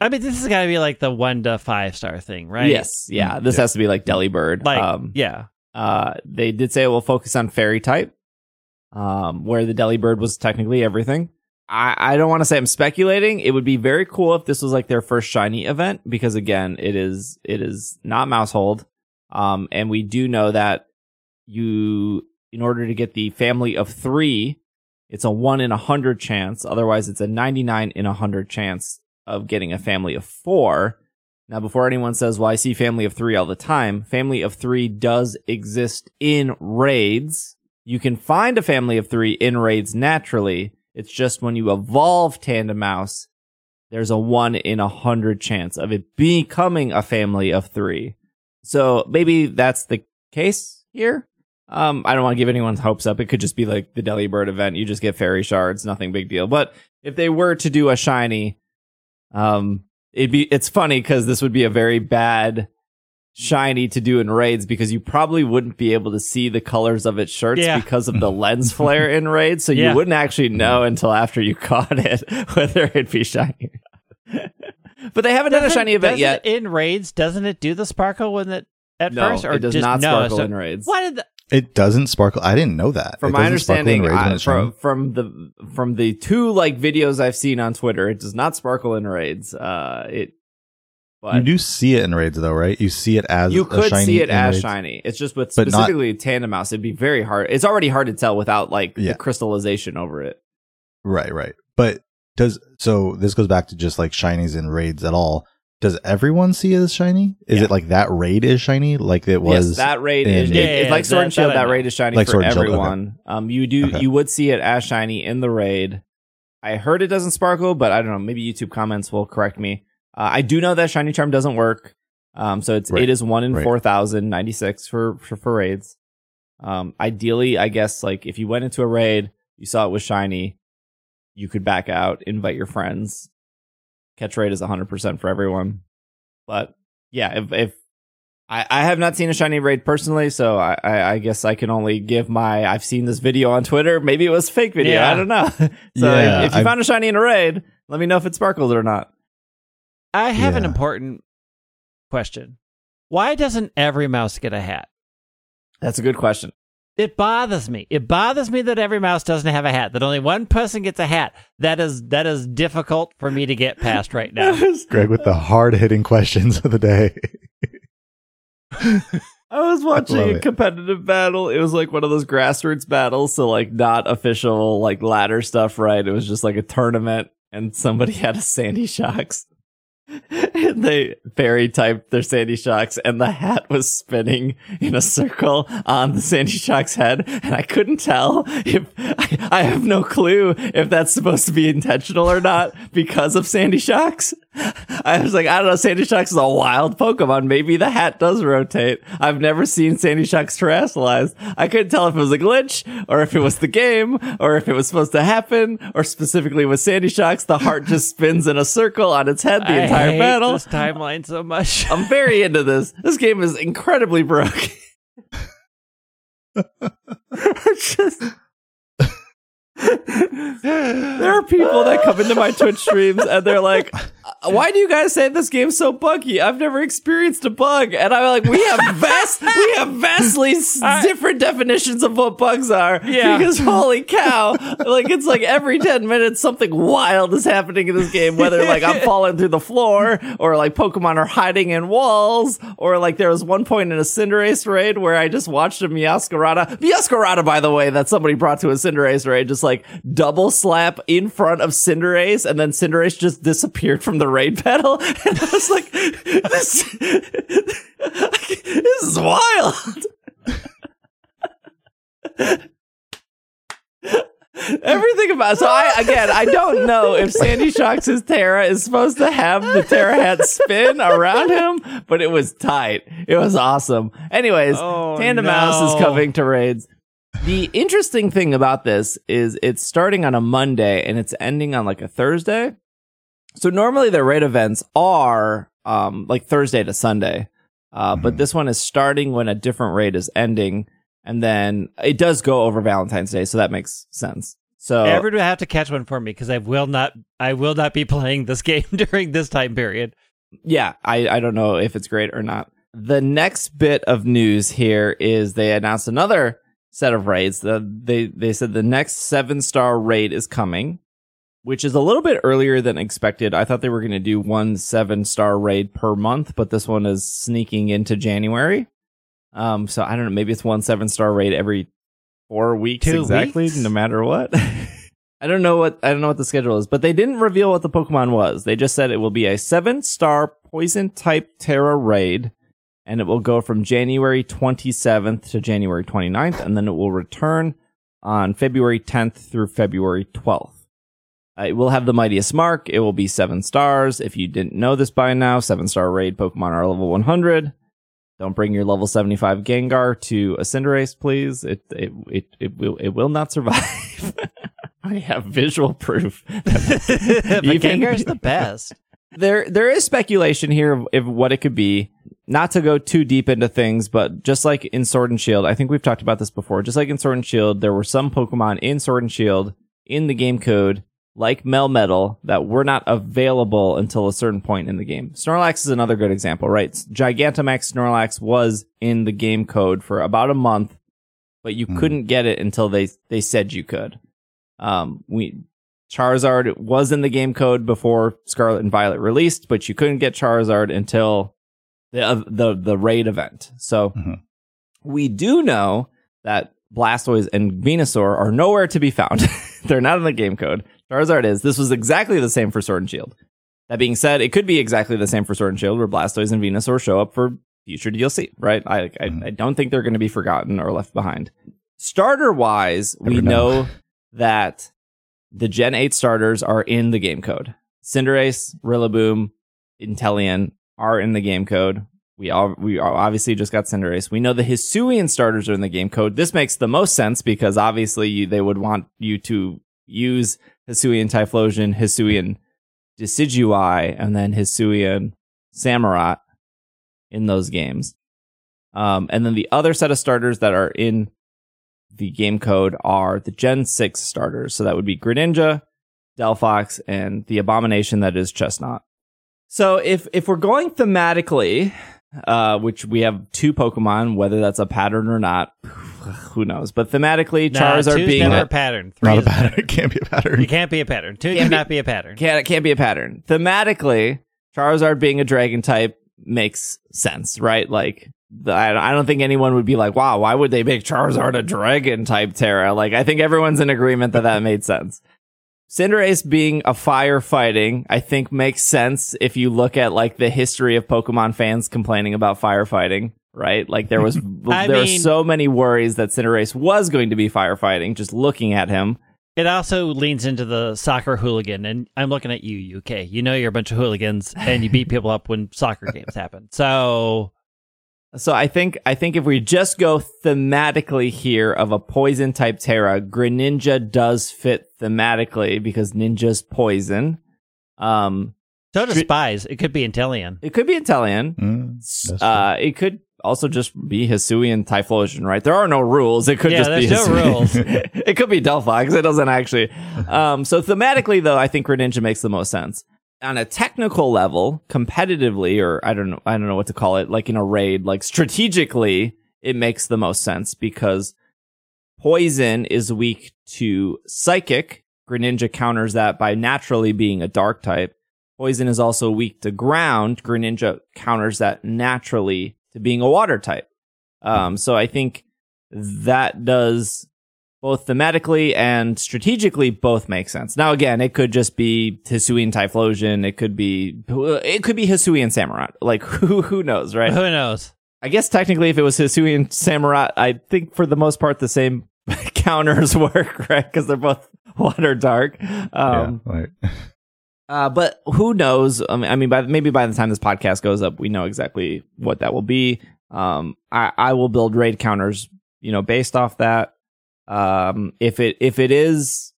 I mean, this has got to be like the one to five star thing, right? Yes, yeah, this has to be like Delibird. Like, um yeah. Uh, they did say it will focus on fairy type, um, where the Delibird was technically everything. I, I don't want to say I'm speculating. It would be very cool if this was like their first shiny event because again, it is it is not Maushold, um, and we do know that you in order to get the family of three, it's a one in a hundred chance. Otherwise, it's a 99 in a hundred chance of getting a family of four. Now, before anyone says, well, I see family of three all the time, family of three does exist in raids. You can find a family of three in raids naturally. It's just when you evolve Tandemaus, there's a one in a hundred chance of it becoming a family of three. So maybe that's the case here. Um, I don't want to give anyone's hopes up. It could just be like the Delibird event. You just get fairy shards, nothing big deal. But if they were to do a shiny, um, it'd be it's funny because this would be a very bad shiny to do in raids because you probably wouldn't be able to see the colors of its shirts Yeah. because of the lens flare in raids. So Yeah. you wouldn't actually know until after you caught it whether it'd be shiny. but they haven't done a shiny event yet. in raids, doesn't it do the sparkle when it at no, first, or it does just not no, sparkle so- in raids. Why did the, It doesn't sparkle. I didn't know that. From It my doesn't sparkle in understanding, I, from from the from the two like videos I've seen on Twitter, it does not sparkle in raids. Uh, it. But you do see it in raids though, right? You see it as you could see it as raids. shiny. It's just with But not- specifically Tandemaus, it'd be very hard. It's already hard to tell without like Yeah. the crystallization over it. Right, right. But does so this goes back to just like shinies in raids at all. Does everyone see it as shiny? Is Yeah. it like that raid is shiny? Like it was yes, that raid in- is Yeah, it- yeah, it's like Sword and Shield. that That, raid is shiny Like for Sword and okay. everyone. Um, you do Okay. you would see it as shiny in the raid. I heard it doesn't sparkle, but I don't know. Maybe YouTube comments will correct me. Uh, I do know that shiny charm doesn't work. Um, so it's Right, it is one in right. four thousand ninety six for, for for raids. Um, ideally, I guess like if you went into a raid, you saw it was shiny, you could back out, invite your friends. Catch rate is 100% for everyone. But yeah, if, if I, I have not seen a shiny raid personally, so I, I, I guess I can only give my I've seen this video on Twitter. Maybe it was a fake video. Yeah. I don't know. so Yeah, if you I've- found a shiny in a raid, let me know if it sparkled or not. I have an important question. Why doesn't every mouse get a hat? That's a good question. It bothers me. It bothers me that every mouse doesn't have a hat. That only one person gets a hat. That is that is difficult for me to get past right now. Greg with the hard hitting questions of the day. I was watching love a it. competitive battle. It was like one of those grassroots battles, so like not official like ladder stuff, right? It was just like a tournament, and somebody had a Sandy Shocks. They fairy typed their Sandy Shocks, and the hat was spinning in a circle on the Sandy Shocks head. And I couldn't tell if I, I have no clue if that's supposed to be intentional or not because of Sandy Shocks. I was like, I don't know. Sandy Shocks is a wild Pokemon. Maybe the hat does rotate. I've never seen Sandy Shocks terastallized. I couldn't tell if it was a glitch or if it was the game or if it was supposed to happen or specifically with Sandy Shocks, the heart just spins in a circle on its head the I entire hate battle. this timeline so much. I'm very into this. This game is incredibly broken. It's just- there are people that come into my Twitch streams and they're like, "Uh, "Why do you guys say this game's so buggy? I've never experienced a bug." And I'm like, "We have vast, we have vastly I- different definitions of what bugs are." Yeah. Because holy cow, like it's like every ten minutes something wild is happening in this game. Whether like I'm falling through the floor, or like Pokemon are hiding in walls, or like there was one point in a Cinderace raid where I just watched a Meowscarada, Meowscarada, by the way, that somebody brought to a Cinderace raid, just like double slap in front of Cinderace, and then Cinderace just disappeared from the raid battle, and I was like, this, this is wild. Everything about so I again I don't know if Sandy Shocks' Tera is supposed to have the Tera hat spin around him, but it was tight. It was awesome. Anyways, Oh, Tandemaus is coming to raids. The interesting thing about this is it's starting on a Monday and it's ending on like a Thursday. So normally the raid events are um like Thursday to Sunday. Uh, but Mhm. this one is starting when a different raid is ending and then it does go over Valentine's Day, so that makes sense. So Everyone will have to catch one for me because I will not. I will not be playing this game during this time period. yeah, I, I don't know if it's great or not. The next bit of news here is they announced another set of raids. The, they they said the next seven star raid is coming, which is a little bit earlier than expected. I thought they were going to do one seven star raid per month, but this one is sneaking into January. Um, so I don't know. Maybe it's one seven star raid every four weeks Two exactly, weeks? no matter what. I don't know what I don't know what the schedule is, but they didn't reveal what the Pokemon was. They just said it will be a seven star poison type Tera raid, and it will go from January 27th to January 29th, and then it will return on February 10th through February 12th. Uh, it will have the mightiest mark. It will be seven stars. If you didn't know this by now, seven star raid Pokemon are level 100. Don't bring your level 75 Gengar to a Cinderace, please. It it it, it will it will not survive. I have visual proof. but Even- Gengar's the best. there there is speculation here of, of what it could be. Not to go too deep into things, but just like in Sword and Shield, I think we've talked about this before. Just like in Sword and Shield, there were some Pokemon in Sword and Shield in the game code, like Melmetal, that were not available until a certain point in the game. Snorlax is another good example, right? Gigantamax Snorlax was in the game code for about a month, but you Hmm. couldn't get it until they they said you could. Um, we Charizard was in the game code before Scarlet and Violet released, but you couldn't get Charizard until the uh, the the raid event. So Mhm. we do know that Blastoise and Venusaur are nowhere to be found. They're not in the game code. Charizard is. This was exactly the same for Sword and Shield. That being said, it could be exactly the same for Sword and Shield, where Blastoise and Venusaur show up for future DLC. Right? I I, Mhm. I don't think they're going to be forgotten or left behind. Starter wise, we know. know that the Gen 8 starters are in the game code. Cinderace, Rillaboom, Inteleon are in the game code. We all we obviously just got Cinderace. We know the Hisuian starters are in the game code. This makes the most sense because obviously you, they would want you to use Hisuian Typhlosion, Hisuian Decidueye, and then Hisuian Samurott in those games. Um, and then the other set of starters that are in the game code are the Gen 6 starters. So that would be Greninja, Delphox, and the abomination that is Chesnaught. So if if we're going thematically, uh, which we have two Pokemon, whether that's a pattern or not, who knows? But thematically, Nah, Charizard two's being never a, a pattern. Three Not a is pattern. It can't be a pattern. It can't be a pattern. Two Can't be- cannot be a pattern. can't it can't be a pattern. Thematically, Charizard being a dragon type makes sense, right? Like the, I I don't think anyone would be like, "Wow, why would they make Charizard a dragon type Tera?" Like I think everyone's in agreement that that made sense. Cinderace being a firefighting, I think makes sense if you look at like the history of Pokemon fans complaining about firefighting, right? Like there was there were so many worries that Cinderace was going to be firefighting just looking at him. It also leans into the soccer hooligan, and I'm looking at you, UK. You know you're a bunch of hooligans, and you beat people up when soccer games happen. So So I think I think if we just go thematically here of a poison type Tera, Greninja does fit thematically because Ninja's poison. Um, so does spies. It could be Inteleon. it could be Italian. Mm, Uh, it could also just be Hisuian Typhlosion, right? There are no rules. It could Yeah, just be there's no rules. it could be Delphox. It doesn't actually. Um, so thematically, though, I think Greninja makes the most sense. On a technical level, competitively, or I don't know, I don't know what to call it, like in a raid, like strategically, it makes the most sense because poison is weak to psychic. Greninja counters that by naturally being a dark type. Poison is also weak to ground. Greninja counters that naturally to being a water type. Um, so I think that does both thematically and strategically both make sense. Now again, it could just be Hisuian Typhlosion. It could be it could be Hisuian Samurott. Like who who knows, right? Who knows? I guess technically, if it was Hisuian Samurott, I think for the most part the same counters work, right? Because they're both water dark. Um, yeah, right. uh, but who knows? I mean, I mean, by maybe by the time this podcast goes up, we know exactly what that will be. Um, I, I will build raid counters, you know, based off that. Um, if it if it is,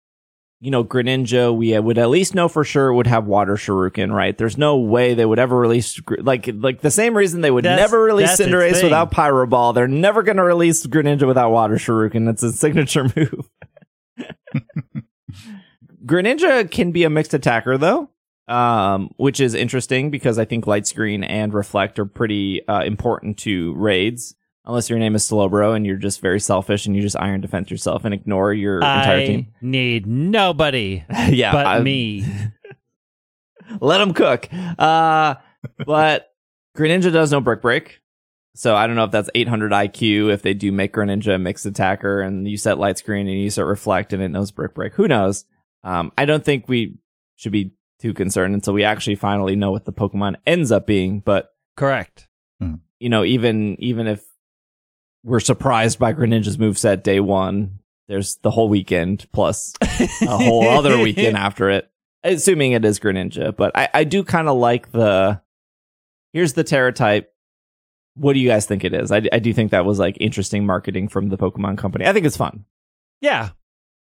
you know, Greninja, we would at least know for sure it would have Water Shuriken, right? There's no way they would ever release like like the same reason they would That's- never release Cinderace without Pyro Ball. They're never going to release Greninja without Water Shuriken. It's a signature move. Greninja can be a mixed attacker though, um, which is interesting because I think Light Screen and Reflect are pretty uh, important to raids. Unless your name is Slowbro and you're just very selfish and you just iron defense yourself and ignore your entire I team. need nobody yeah, but I- me. let them cook. Uh, but Greninja does no brick break. So I don't know if that's 800 IQ if they do make Greninja a mixed attacker and you set light screen and you set reflect and it knows brick break. Who knows? Um, I don't think we should be too concerned until we actually finally know what the Pokemon ends up being. But Correct. you know, even even if we're surprised by Greninja's moveset day one, there's the whole weekend plus a whole other weekend after it. Assuming it is Greninja, but I, I do kind of like the. Here's the Tera type. What do you guys think it is? I, I do think that was like interesting marketing from the Pokemon Company. I think it's fun. Yeah.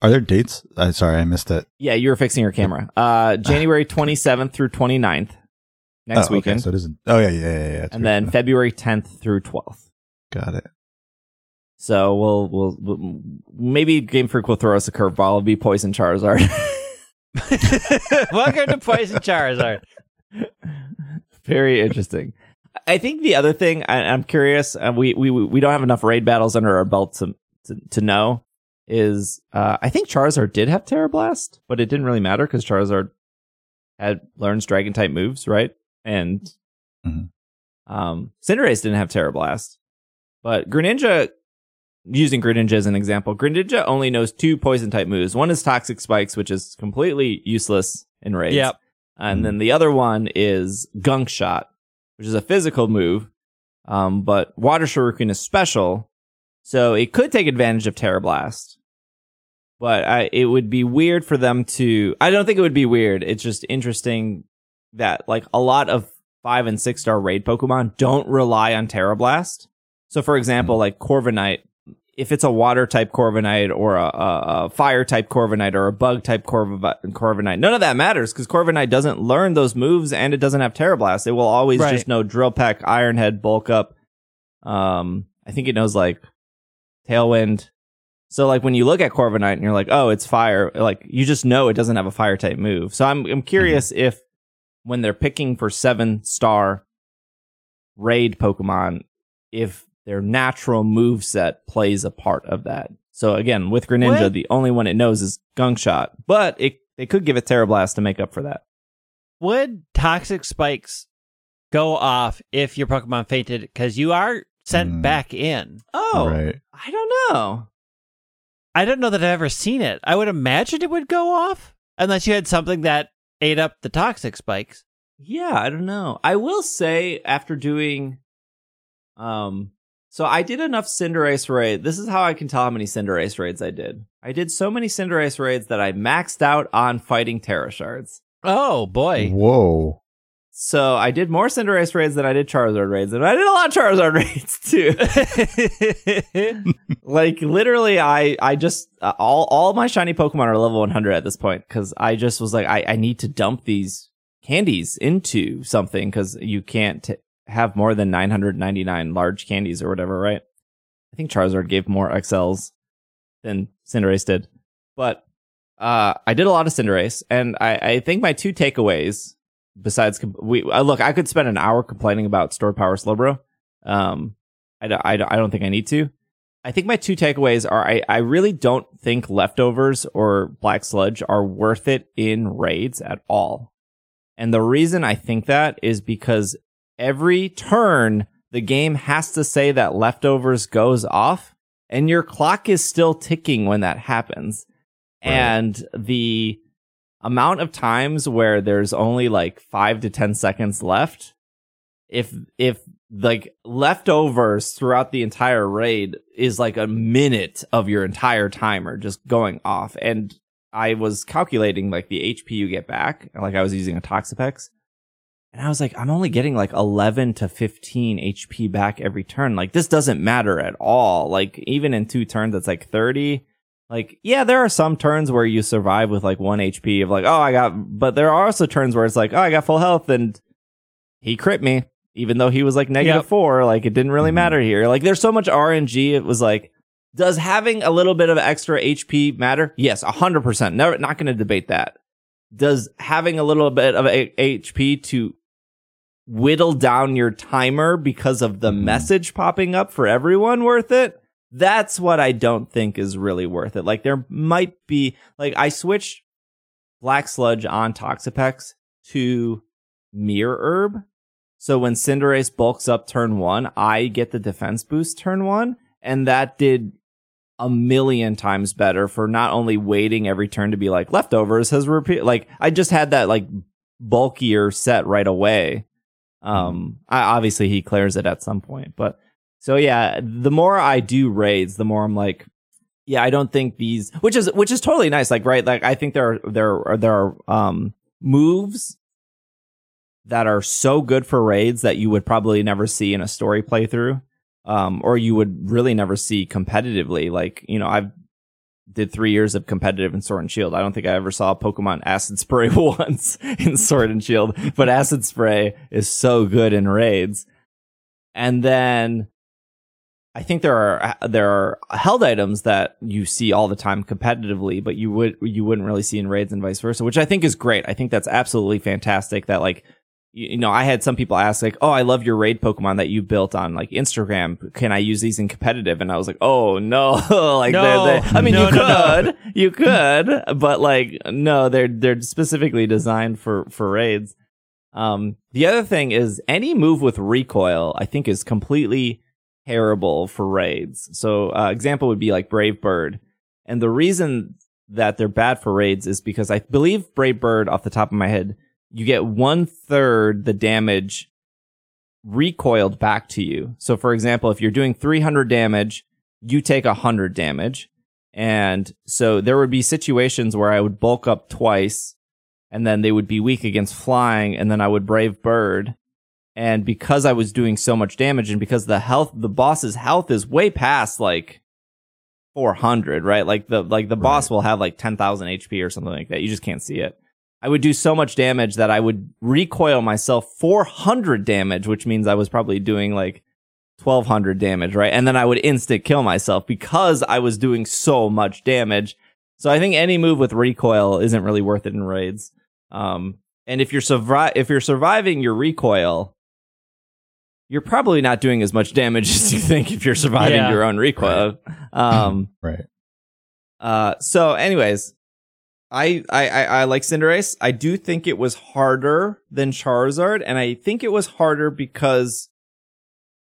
Are there dates? Uh, sorry, I missed it. Yeah, you were fixing your camera. Uh, January 27th through 29th next oh, okay, weekend, so it isn't. Oh yeah, yeah, yeah. yeah and then. February 10th through 12th. got it. So we'll, we'll we'll maybe Game Freak will throw us a curveball. It'll be Poison Charizard. Welcome to Poison Charizard. Very interesting. I think the other thing I, I'm curious, uh, we we we don't have enough raid battles under our belt to to, to know is uh, I think Charizard did have Tera Blast, but it didn't really matter because Charizard had learns Dragon type moves, right? And Mhm. um, Cinderace didn't have Tera Blast, but Greninja. Using Greninja as an example, Greninja only knows two poison type moves. One is Toxic Spikes, which is completely useless in raids. Yep. And then the other one is Gunk Shot, which is a physical move. Um, but Water Shuriken is special, so it could take advantage of Tera Blast. But I, it would be weird for them to. I don't think it would be weird. It's just interesting that like a lot of five and six star raid Pokemon don't rely on Tera Blast. So, for example, Mm-hmm. like Corviknight, if it's a water type Corviknight or a, a, a fire type Corviknight or a bug type Corv- Corviknight, none of that matters because Corviknight doesn't learn those moves and it doesn't have Tera Blast. It will always Right. just know Drill Peck, Iron Head, Bulk Up. Um, I think it knows like Tailwind. So like when you look at Corviknight and you're like, oh, it's fire, like you just know it doesn't have a fire type move. So I'm I'm curious if when they're picking for seven star raid Pokemon, if their natural move set plays a part of that. So again, with Greninja, What? the only one it knows is Gunk Shot, but it they could give it Tera Blast to make up for that. Would toxic spikes go off if your Pokemon fainted because you are sent Mm. back in? Oh, Right. I don't know. I don't know that I've ever seen it. I would imagine it would go off unless you had something that ate up the toxic spikes. Yeah, I don't know. I will say after doing um so I did enough Cinderace raid. This is how I can tell how many Cinderace raids I did. I did so many Cinderace raids that I maxed out on fighting Tera Shards. Oh boy. Whoa. So I did more Cinderace raids than I did Charizard raids, and I did a lot of Charizard raids too. like literally, I I just uh, all all my shiny Pokemon are level 100 at this point because I just was like I I need to dump these candies into something because you can't t- have more than 999 large candies or whatever, right? I think Charizard gave more XLs than Cinderace did, but uh, I did a lot of Cinderace, and I I think my two takeaways besides comp- we uh, look I could spend an hour complaining about store power Slowbro. Um, I, I, I don't think I need to. I think my two takeaways are I, I really don't think leftovers or black sludge are worth it in raids at all. And the reason I think that is because every turn the game has to say that leftovers goes off and your clock is still ticking when that happens. Right. And the amount of times where there's only like five to 10 seconds left, if, if like leftovers throughout the entire raid is like a minute of your entire timer just going off. And I was calculating like the HP you get back, like I was using a Toxapex. And I was like, I'm only getting like 11 to 15 HP back every turn. Like this doesn't matter at all. Like even in two turns, it's like 30. Like, yeah, there are some turns where you survive with like one HP of like, oh, I got, but there are also turns where it's like, oh, I got full health and he crit me, even though he was like negative Yep. four. Like it didn't really Mhm. matter here. Like there's so much RNG. It was like, does having a little bit of extra HP matter? Yes, 100%. Never, not going to debate that. Does having a little bit of a- HP to whittle down your timer because of the Mhm. message popping up for everyone worth it? That's what I don't think is really worth it. Like there might be, like I switched Black Sludge on Toxapex to Mirror Herb. So when Cinderace bulks up turn one, I get the defense boost turn one. And that did a million times better for not only waiting every turn to be like leftovers has repeat like I just had that like bulkier set right away. Um I, obviously he clears it at some point, but so yeah, the more I do raids, the more I'm like yeah, I don't think these which is which is totally nice like right like I think there are there are there are um moves that are so good for raids that you would probably never see in a story playthrough um, or you would really never see competitively. Like, you know, I've did three years of competitive in Sword and Shield. I don't think I ever saw Pokemon Acid Spray once in Sword and Shield, but Acid Spray is so good in raids. And then I think there are there are held items that you see all the time competitively, but you would you wouldn't really see in raids and vice versa, which I think is great. I think that's absolutely fantastic. That like you, know, I had some people ask like, "Oh, I love your raid Pokemon that you built on like Instagram. Can I use these in competitive?" And I was like, "Oh no!" like, No. they're, they I mean, No, you no. could, you could, but like, no, they're they're specifically designed for for raids. Um, the other thing is any move with recoil, I think, is completely terrible for raids. So, uh, example would be like Brave Bird, and the reason that they're bad for raids is because I believe Brave Bird, off the top of my head, you get one third the damage recoiled back to you. So, for example, if you're doing 300 damage, you take 100 damage. And so there would be situations where I would bulk up twice and then they would be weak against flying and then I would brave bird And because I was doing so much damage and because the health, the boss's health is way past like 400, right? Like the, like the boss will have like 10,000 HP or something like that. You just can't see it. I would do so much damage that I would recoil myself 400 damage, which means I was probably doing like 1200 damage, right? And then I would instant kill myself because I was doing so much damage. So I think any move with recoil isn't really worth it in raids. Um, and if you're survi- if you're surviving your recoil, you're probably not doing as much damage as you think if you're surviving Yeah. your own recoil. Um, Right. uh, so, anyways, I, I I I like Cinderace. I do think it was harder than Charizard, and I think it was harder because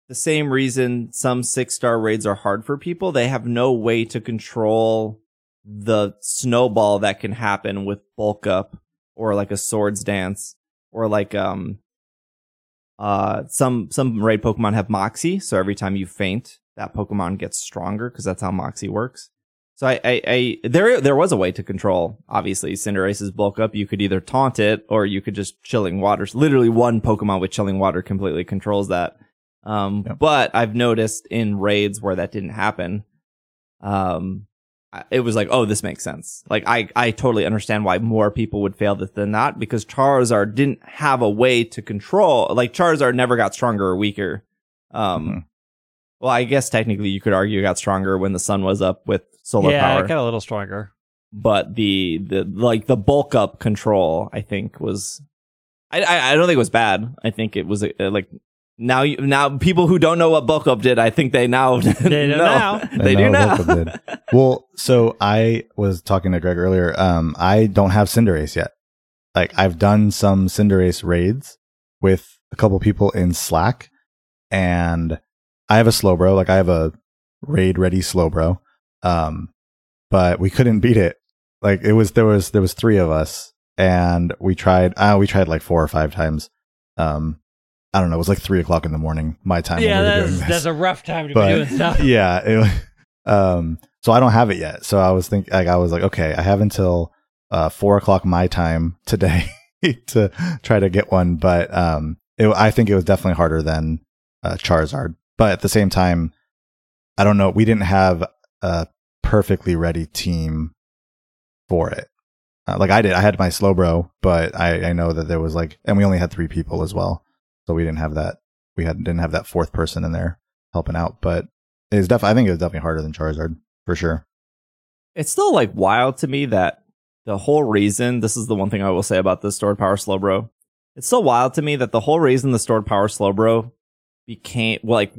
the same reason some six star raids are hard for people. They have no way to control the snowball that can happen with bulk up or like a swords dance or like um uh some some raid Pokemon have Moxie, so every time you faint, that Pokemon gets stronger because that's how Moxie works. So I, I, I, there, there was a way to control, obviously, Cinderace's bulk up. You could either taunt it or you could just chilling waters. Literally one Pokemon with chilling water completely controls that. Um, but I've noticed in raids where that didn't happen, um, it was like, oh, this makes sense. Like, I, I totally understand why more people would fail this than not because Charizard didn't have a way to control, like, Charizard never got stronger or weaker. Um, Mhm. Well, I guess technically you could argue it got stronger when the sun was up with solar yeah, power Yeah, it got a little stronger. but the the like the bulk up control I think was I I, I don't think it was bad. I think it was uh, like now you, now people who don't know what bulk up did, I think they now They know now. They, do know now. what Bulk Up Well, so I was talking to Greg earlier. Um, I don't have Cinderace yet. Like I've done some Cinderace raids with a couple people in Slack, and I have a Slowbro, Like I have a raid ready Slowbro. Um, but we couldn't beat it. Like it was there was there was three of us, and we tried. Uh, we tried like four or five times. Um, I don't know. It was like three o'clock in the morning my time. yeah, we that's, that's a rough time to But- be doing stuff. yeah. It, um, so I don't have it yet. So I was thinking, like, I was like, okay, I have until uh, four o'clock my time today to try to get one. But um, it, I think it was definitely harder than uh, Charizard. But at the same time, I don't know. We didn't have a perfectly ready team for it. Uh, like I did, I had my Slowbro, but I, I know that there was like, and we only had three people as well, so we didn't have that. We had didn't have that fourth person in there helping out. But it's definitely, I think it was definitely harder than Charizard for sure. It's still like wild to me that the whole reason this is the one thing I will say about the stored power Slowbro. It's so wild to me that the whole reason the stored power Slowbro became well, like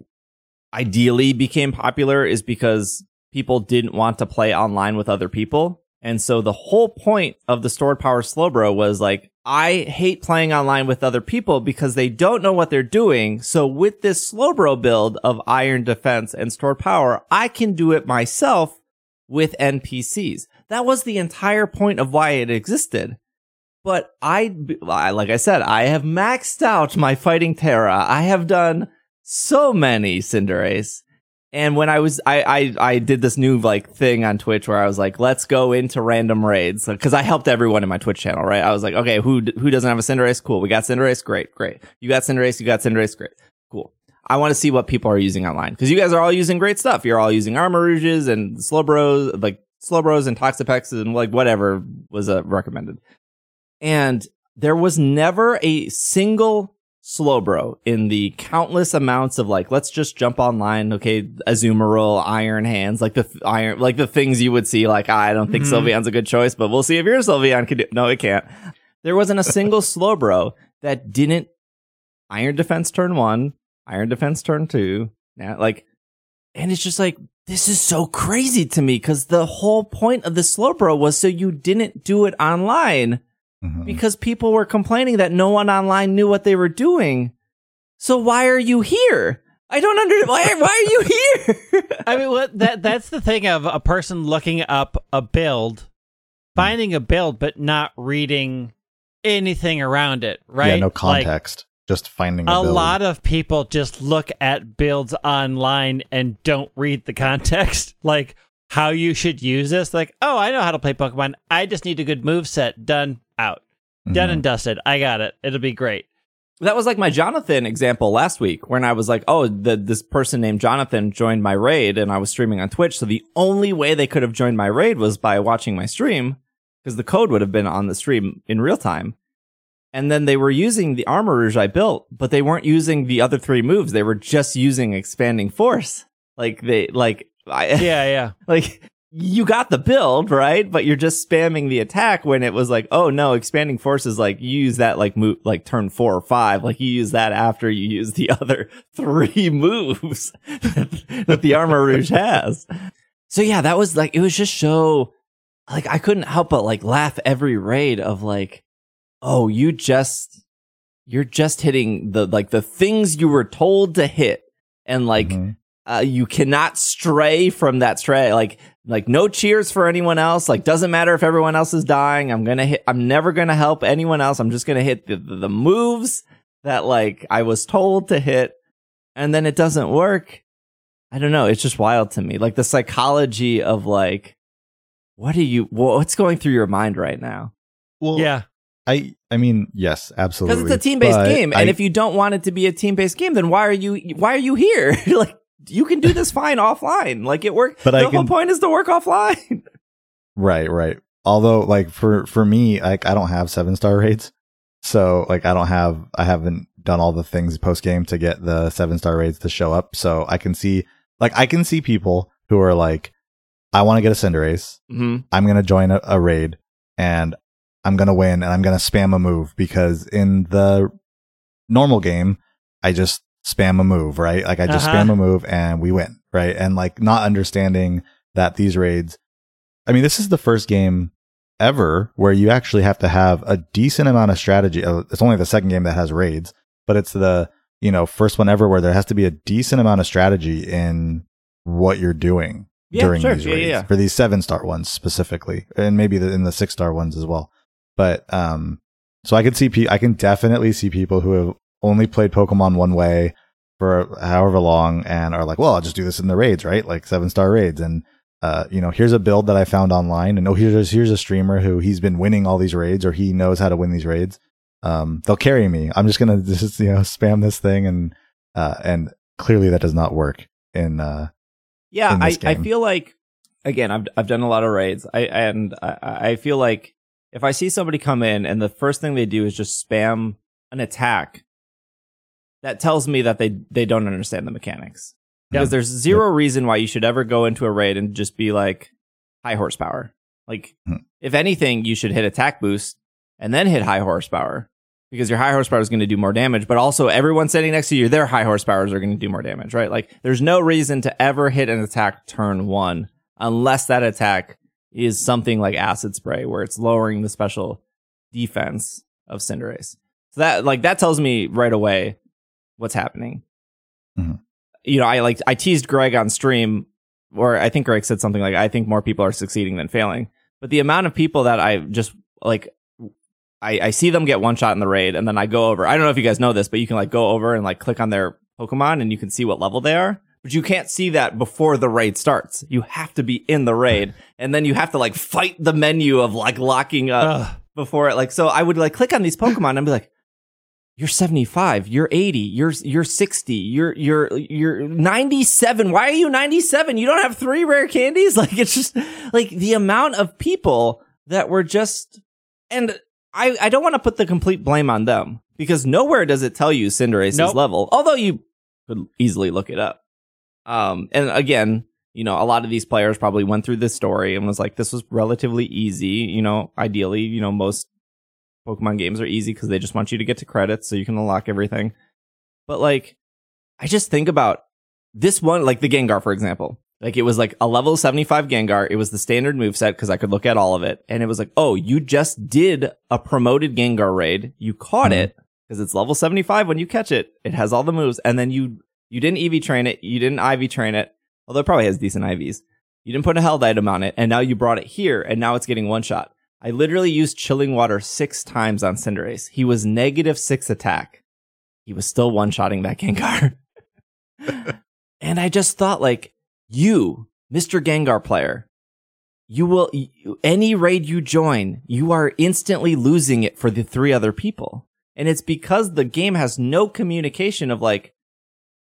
ideally became popular is because people didn't want to play online with other people. And so the whole point of the stored power Slowbro was like, I hate playing online with other people because they don't know what they're doing. So with this Slowbro build of iron defense and stored power, I can do it myself with NPCs. That was the entire point of why it existed. But I, like I said, I have maxed out my fighting Tera. I have done so many Cinderace. And when I was, I, I, I did this new like thing on Twitch where I was like, let's go into random raids because I helped everyone in my Twitch channel, right? I was like, okay, who who doesn't have a Cinderace? Cool, we got Cinderace, great, great. You got Cinderace, you got Cinderace, great, cool. I want to see what people are using online because you guys are all using great stuff. You're all using Armarouges and Slowbros, like Slowbros and Toxapex and like whatever was uh, recommended. And there was never a single Slowbro in the countless amounts of like, let's just jump online. Okay. Azumarill, Iron Hands, like the th- iron, like the things you would see. Like, I don't think Mhm. Sylveon's a good choice, but we'll see if your Sylveon can do. No, it can't. There wasn't a single Slowbro that didn't Iron Defense turn one, Iron Defense turn two. Now, like, and it's just like, this is so crazy to me because the whole point of the Slowbro was so you didn't do it online Mhm. because people were complaining that no one online knew what they were doing. So why are you here? I don't understand. Why, why are you here? I mean, what that that's the thing of a person looking up a build, finding a build, but not reading anything around it, right? Yeah, no Like, context. just finding a, a build. lot of people just look at builds online and don't read the context, like how you should use this. Like, oh, I know how to play Pokemon. I just need a good move set. Done. Out. Done Mhm. and dusted. I got it. It'll be great. That was like my Jonathan example last week when I was like, oh, the, this person named Jonathan joined my raid and I was streaming on Twitch. So the only way they could have joined my raid was by watching my stream because the code would have been on the stream in real time. And then they were using the Armarouge I built, but they weren't using the other three moves. They were just using expanding force. Like they, like, I, Yeah, yeah. like you got the build right but you're just spamming the attack when it was like oh no expanding forces like you use that like move like turn four or five like you use that after you use the other three moves that the Armarouge has so yeah that was like it was just so like i couldn't help but like laugh every raid of like oh you just you're just hitting the like the things you were told to hit and like Mhm. Uh, you cannot stray from that stray. Like, like no cheers for anyone else. Like, doesn't matter if everyone else is dying. I'm gonna hit. I'm never gonna help anyone else. I'm just gonna hit the, the, the moves that like I was told to hit, and then it doesn't work. I don't know. It's just wild to me. Like the psychology of like, what are you? What's going through your mind right now? Well, Yeah. I I mean, yes, absolutely. Because it's a team based but game, I- and if you don't want it to be a team based game, then why are you why are you here? like you can do this fine offline. Like it work. But the I whole can- point is to work offline. Right, right. Although, like for for me, like I don't have seven star raids, so like I don't have I haven't done all the things post game to get the seven star raids to show up. So I can see like I can see people who are like, I want to get a Cinderace. mm-hmm. I'm gonna join a, a raid and I'm gonna win and I'm gonna spam a move because in the normal game I just spam a move, right? Like I just Uh-huh. spam a move and we win, right? And like not understanding that these raids I mean, this is the first game ever where you actually have to have a decent amount of strategy. Uh, It's only the second game that has raids, but it's the, you know, first one ever where there has to be a decent amount of strategy in what you're doing Yeah, during sure. these Yeah, raids yeah, yeah. for these seven star ones specifically, and maybe the, in the six star ones as well. But um, so I can see, pe- I can definitely see people who have only played Pokemon one way for however long and are like, well, I'll just do this in the raids, right? Like seven star raids, and uh, you know, here's a build that I found online, and oh, here's here's a streamer who he's been winning all these raids, or he knows how to win these raids. Um, they'll carry me. I'm just gonna just you know spam this thing, and uh, and clearly that does not work in uh Yeah, in I, this I game. feel like again, I've I've done a lot of raids. I and I, I feel like if I see somebody come in and the first thing they do is just spam an attack, that tells me that they they don't understand the mechanics. Yeah. Because there's zero reason why you should ever go into a raid and just be like high horsepower. Like Hmm. if anything, you should hit attack boost and then hit high horsepower. Because your high horsepower is going to do more damage, but also everyone sitting next to you, their high horsepowers are going to do more damage, right? Like there's no reason to ever hit an attack turn one unless that attack is something like acid spray where it's lowering the special defense of Cinderace. So that like that tells me right away what's happening. Mhm. You know, I like I teased Greg on stream, or I think Greg said something like, "I think more people are succeeding than failing." But the amount of people that I just like, I, I see them get one shot in the raid, and then I go over. I don't know if you guys know this, but you can like go over and like click on their Pokemon, and you can see what level they are. But you can't see that before the raid starts. You have to be in the raid, and then you have to like fight the menu of like locking up Ugh. before it like so I would like click on these Pokemon and be like, You're 75, you're 80, you're you're 60, you're you're you're 97. Why are you 97? You don't have three rare candies? Like it's just like the amount of people that were just and I, I don't want to put the complete blame on them because nowhere does it tell you Cinderace's Nope. level, although you could easily look it up. Um, and again, you know, a lot of these players probably went through this story and was like, this was relatively easy. You know, ideally, you know, most Pokemon games are easy because they just want you to get to credits so you can unlock everything. But like, I just think about this one, like the Gengar, for example. Like it was like a level 75 Gengar. It was the standard moveset because I could look at all of it. And it was like, oh, you just did a promoted Gengar raid. You caught Mhm. it because it's level 75 when you catch it. It has all the moves. And then you, you didn't EV train it. You didn't IV train it. Although it probably has decent IVs. You didn't put a held item on it. And now you brought it here and now it's getting one shot. I literally used chilling water six times on Cinderace. He was negative six attack. He was still one shotting that Gengar. and I just thought, like, you, Mr. Gengar player, you will, you, any raid you join, you are instantly losing it for the three other people. And it's because the game has no communication of like,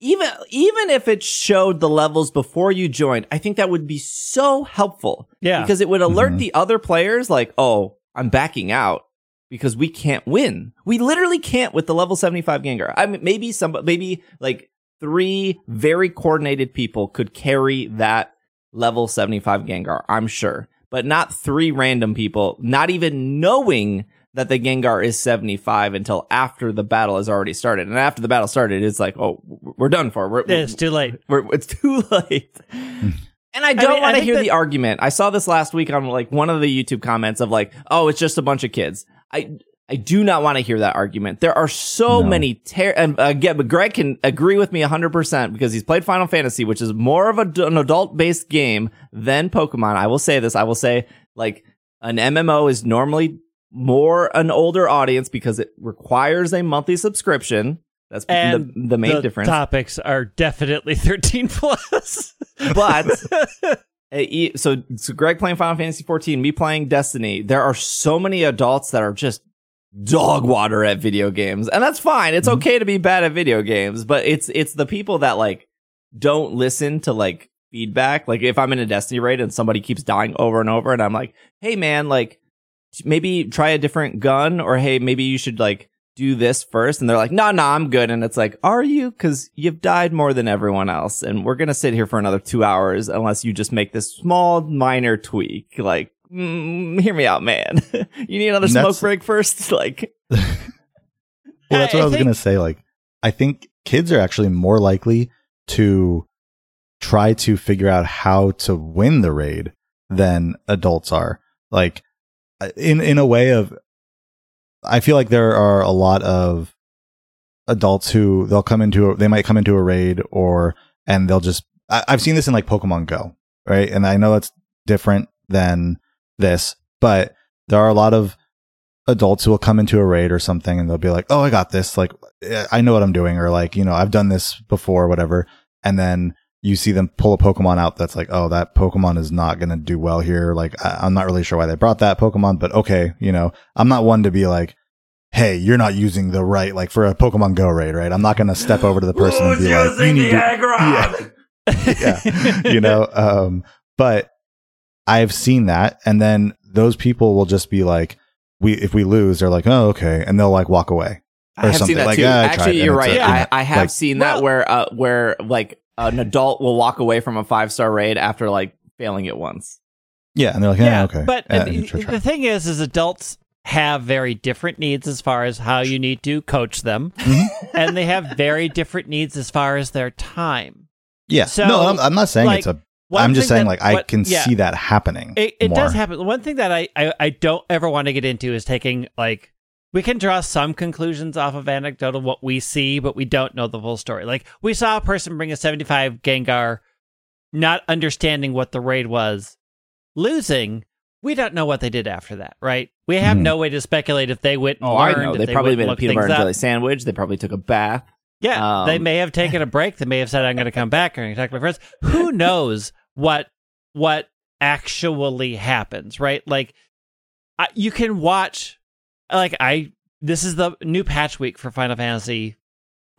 even, even if it showed the levels before you joined, I think that would be so helpful Yeah. because it would alert Mhm. the other players like, oh, I'm backing out because we can't win. We literally can't with the level 75 Gengar. I mean, maybe some, maybe like three very coordinated people could carry that level 75 Gengar, I'm sure, but not three random people, not even knowing that the Gengar is 75 until after the battle has already started. And after the battle started, it's like, oh, we're done for. We're, it's too late. we're, it's too late. And I don't mean, want to hear that- the argument. I saw this last week on like one of the YouTube comments of like, oh, it's just a bunch of kids. I I do not want to hear that argument. There are so No. many ter- and uh, again, but Greg can agree with me 100% because he's played Final Fantasy, which is more of a, an adult-based game than Pokemon. I will say this. I will say like an MMO is normally more an older audience because it requires a monthly subscription. That's And the, the main the difference. topics are definitely 13 plus. But so, so Greg playing Final Fantasy 14, me playing Destiny. There are so many adults that are just dog water at video games, and that's fine. It's Mhm. okay to be bad at video games, but it's it's the people that like don't listen to like feedback. Like if I'm in a Destiny raid and somebody keeps dying over and over, and I'm like, hey man, like maybe try a different gun, or hey, maybe you should like do this first. And they're like no no i'm good. And it's like are you? Because you've died more than everyone else. And we're gonna sit here for another two hours unless you just make this small minor tweak. Like mm, hear me out man. You need another smoke break first? Like Well, that's what I, I was think- gonna say. Like, I think kids are actually more likely to try to figure out how to win the raid than adults are. Like, in in a way of, I feel like there are a lot of adults who they'll come into a, they might come into a raid or and they'll just I, I've seen this in like Pokemon Go, right? And I know that's different than this, but there are a lot of adults who will come into a raid or something and they'll be like, "Oh, I got this. Like, eh, I know what I'm doing," or like, you know, I've done this before, or whatever. And then you see them pull a Pokemon out that's like, "Oh, that Pokemon is not going to do well here." Like, I, I'm not really sure why they brought that Pokemon, but okay, you know, I'm not one to be like. Hey, you're not using the right, like for a Pokemon Go raid, right? I'm not going to step over to the person and be like, you need to, yeah, you know um but i've seen that and then those people will just be like we if we lose they're like oh okay and they'll like walk away i have something seen that like, too "Ah, I tried," actually and you're it's right a- I, I have like- seen Well- that where uh where like an adult will walk away from a five star raid after like failing it once yeah and they're like yeah, okay But And- uh, and you try- the thing is, is adults have very different needs as far as how you need to coach them, Mhm. and they have very different needs as far as their time. yeah so, no I'm, I'm not saying like, it's a One i'm just saying that- like i what- can yeah. see that happening It, it does happen. One thing that I, I, I don't ever want to get into is taking like we can draw some conclusions off of anecdotal what we see, but we don't know the full story. Like we saw a person bring a 75 Gengar, not understanding what the raid was, losing. We don't know what they did after that, right? We have Mhm. no way to speculate if they went. And oh i learned, know if they, they probably made a peanut butter and jelly sandwich they probably took a bath Yeah, Um, they may have taken a break. They may have said, "I'm going to come back and talk to my friends." Who knows what what actually happens? Right? Like, I, you can watch. Like I, this is the new patch week for Final Fantasy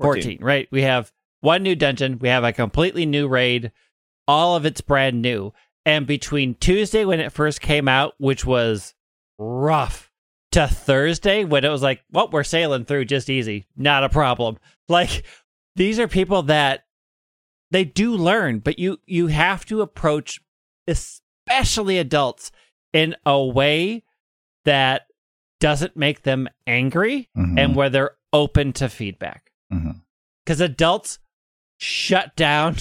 14. Right? We have one new dungeon. We have a completely new raid. All of it's brand new. And between Tuesday when it first came out, which was rough, to Thursday when it was like, well, we're sailing through just easy, not a problem. Like these are people that they do learn, but you you have to approach especially adults in a way that doesn't make them angry Mhm, and where they're open to feedback. Because adults shut down.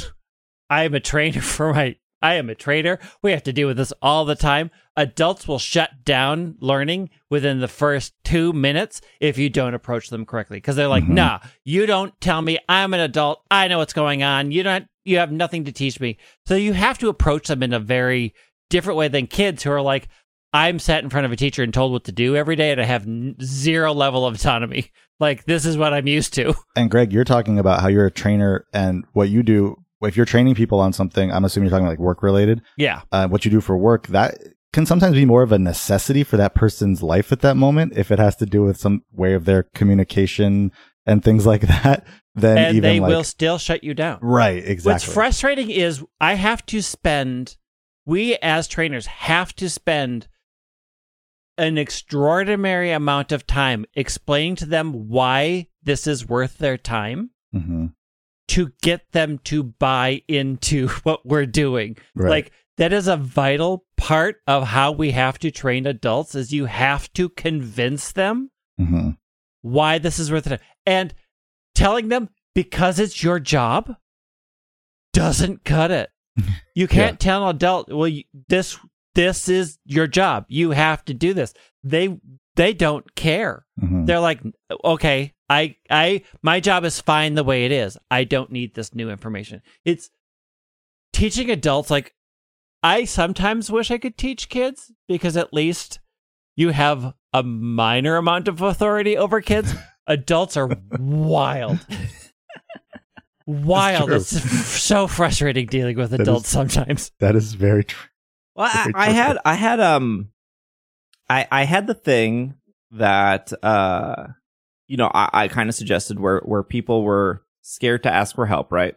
I am a trainer for my. I am a trainer. We have to deal with this all the time. Adults will shut down learning within the first two minutes if you don't approach them correctly. Because they're like, Mhm. "Nah, you don't tell me. I'm an adult. I know what's going on. You don't. You have nothing to teach me." So you have to approach them in a very different way than kids who are like, "I'm sat in front of a teacher and told what to do every day, and I have zero level of autonomy. Like this is what I'm used to." and greg you're talking about how you're a trainer and what you do if you're training people on something i'm assuming you're talking like work related Yeah. uh, what you do for work that can sometimes be more of a necessity for that person's life at that moment if it has to do with some way of their communication and things like that. Then and even they like, will still shut you down. right, exactly. What's frustrating is I have to spend, we as trainers have to spend an extraordinary amount of time explaining to them why this is worth their time Mhm. to get them to buy into what we're doing. Right. Like that is a vital part of how we have to train adults is you have to convince them Mhm. why this is worth it. And telling them because it's your job doesn't cut it. You can't tell an adult, well, you, this this is your job. You have to do this. They they don't care. Mhm. They're like, okay, I I my job is fine the way it is. I don't need this new information. It's teaching adults like I sometimes wish I could teach kids because at least you have a minor amount of authority over kids. Adults are wild. Wild. It's so frustrating dealing with That adults is- sometimes. That is very true. Well, I, I had I had um I I had the thing that uh you know I, I kind of suggested where where people were scared to ask for help, right?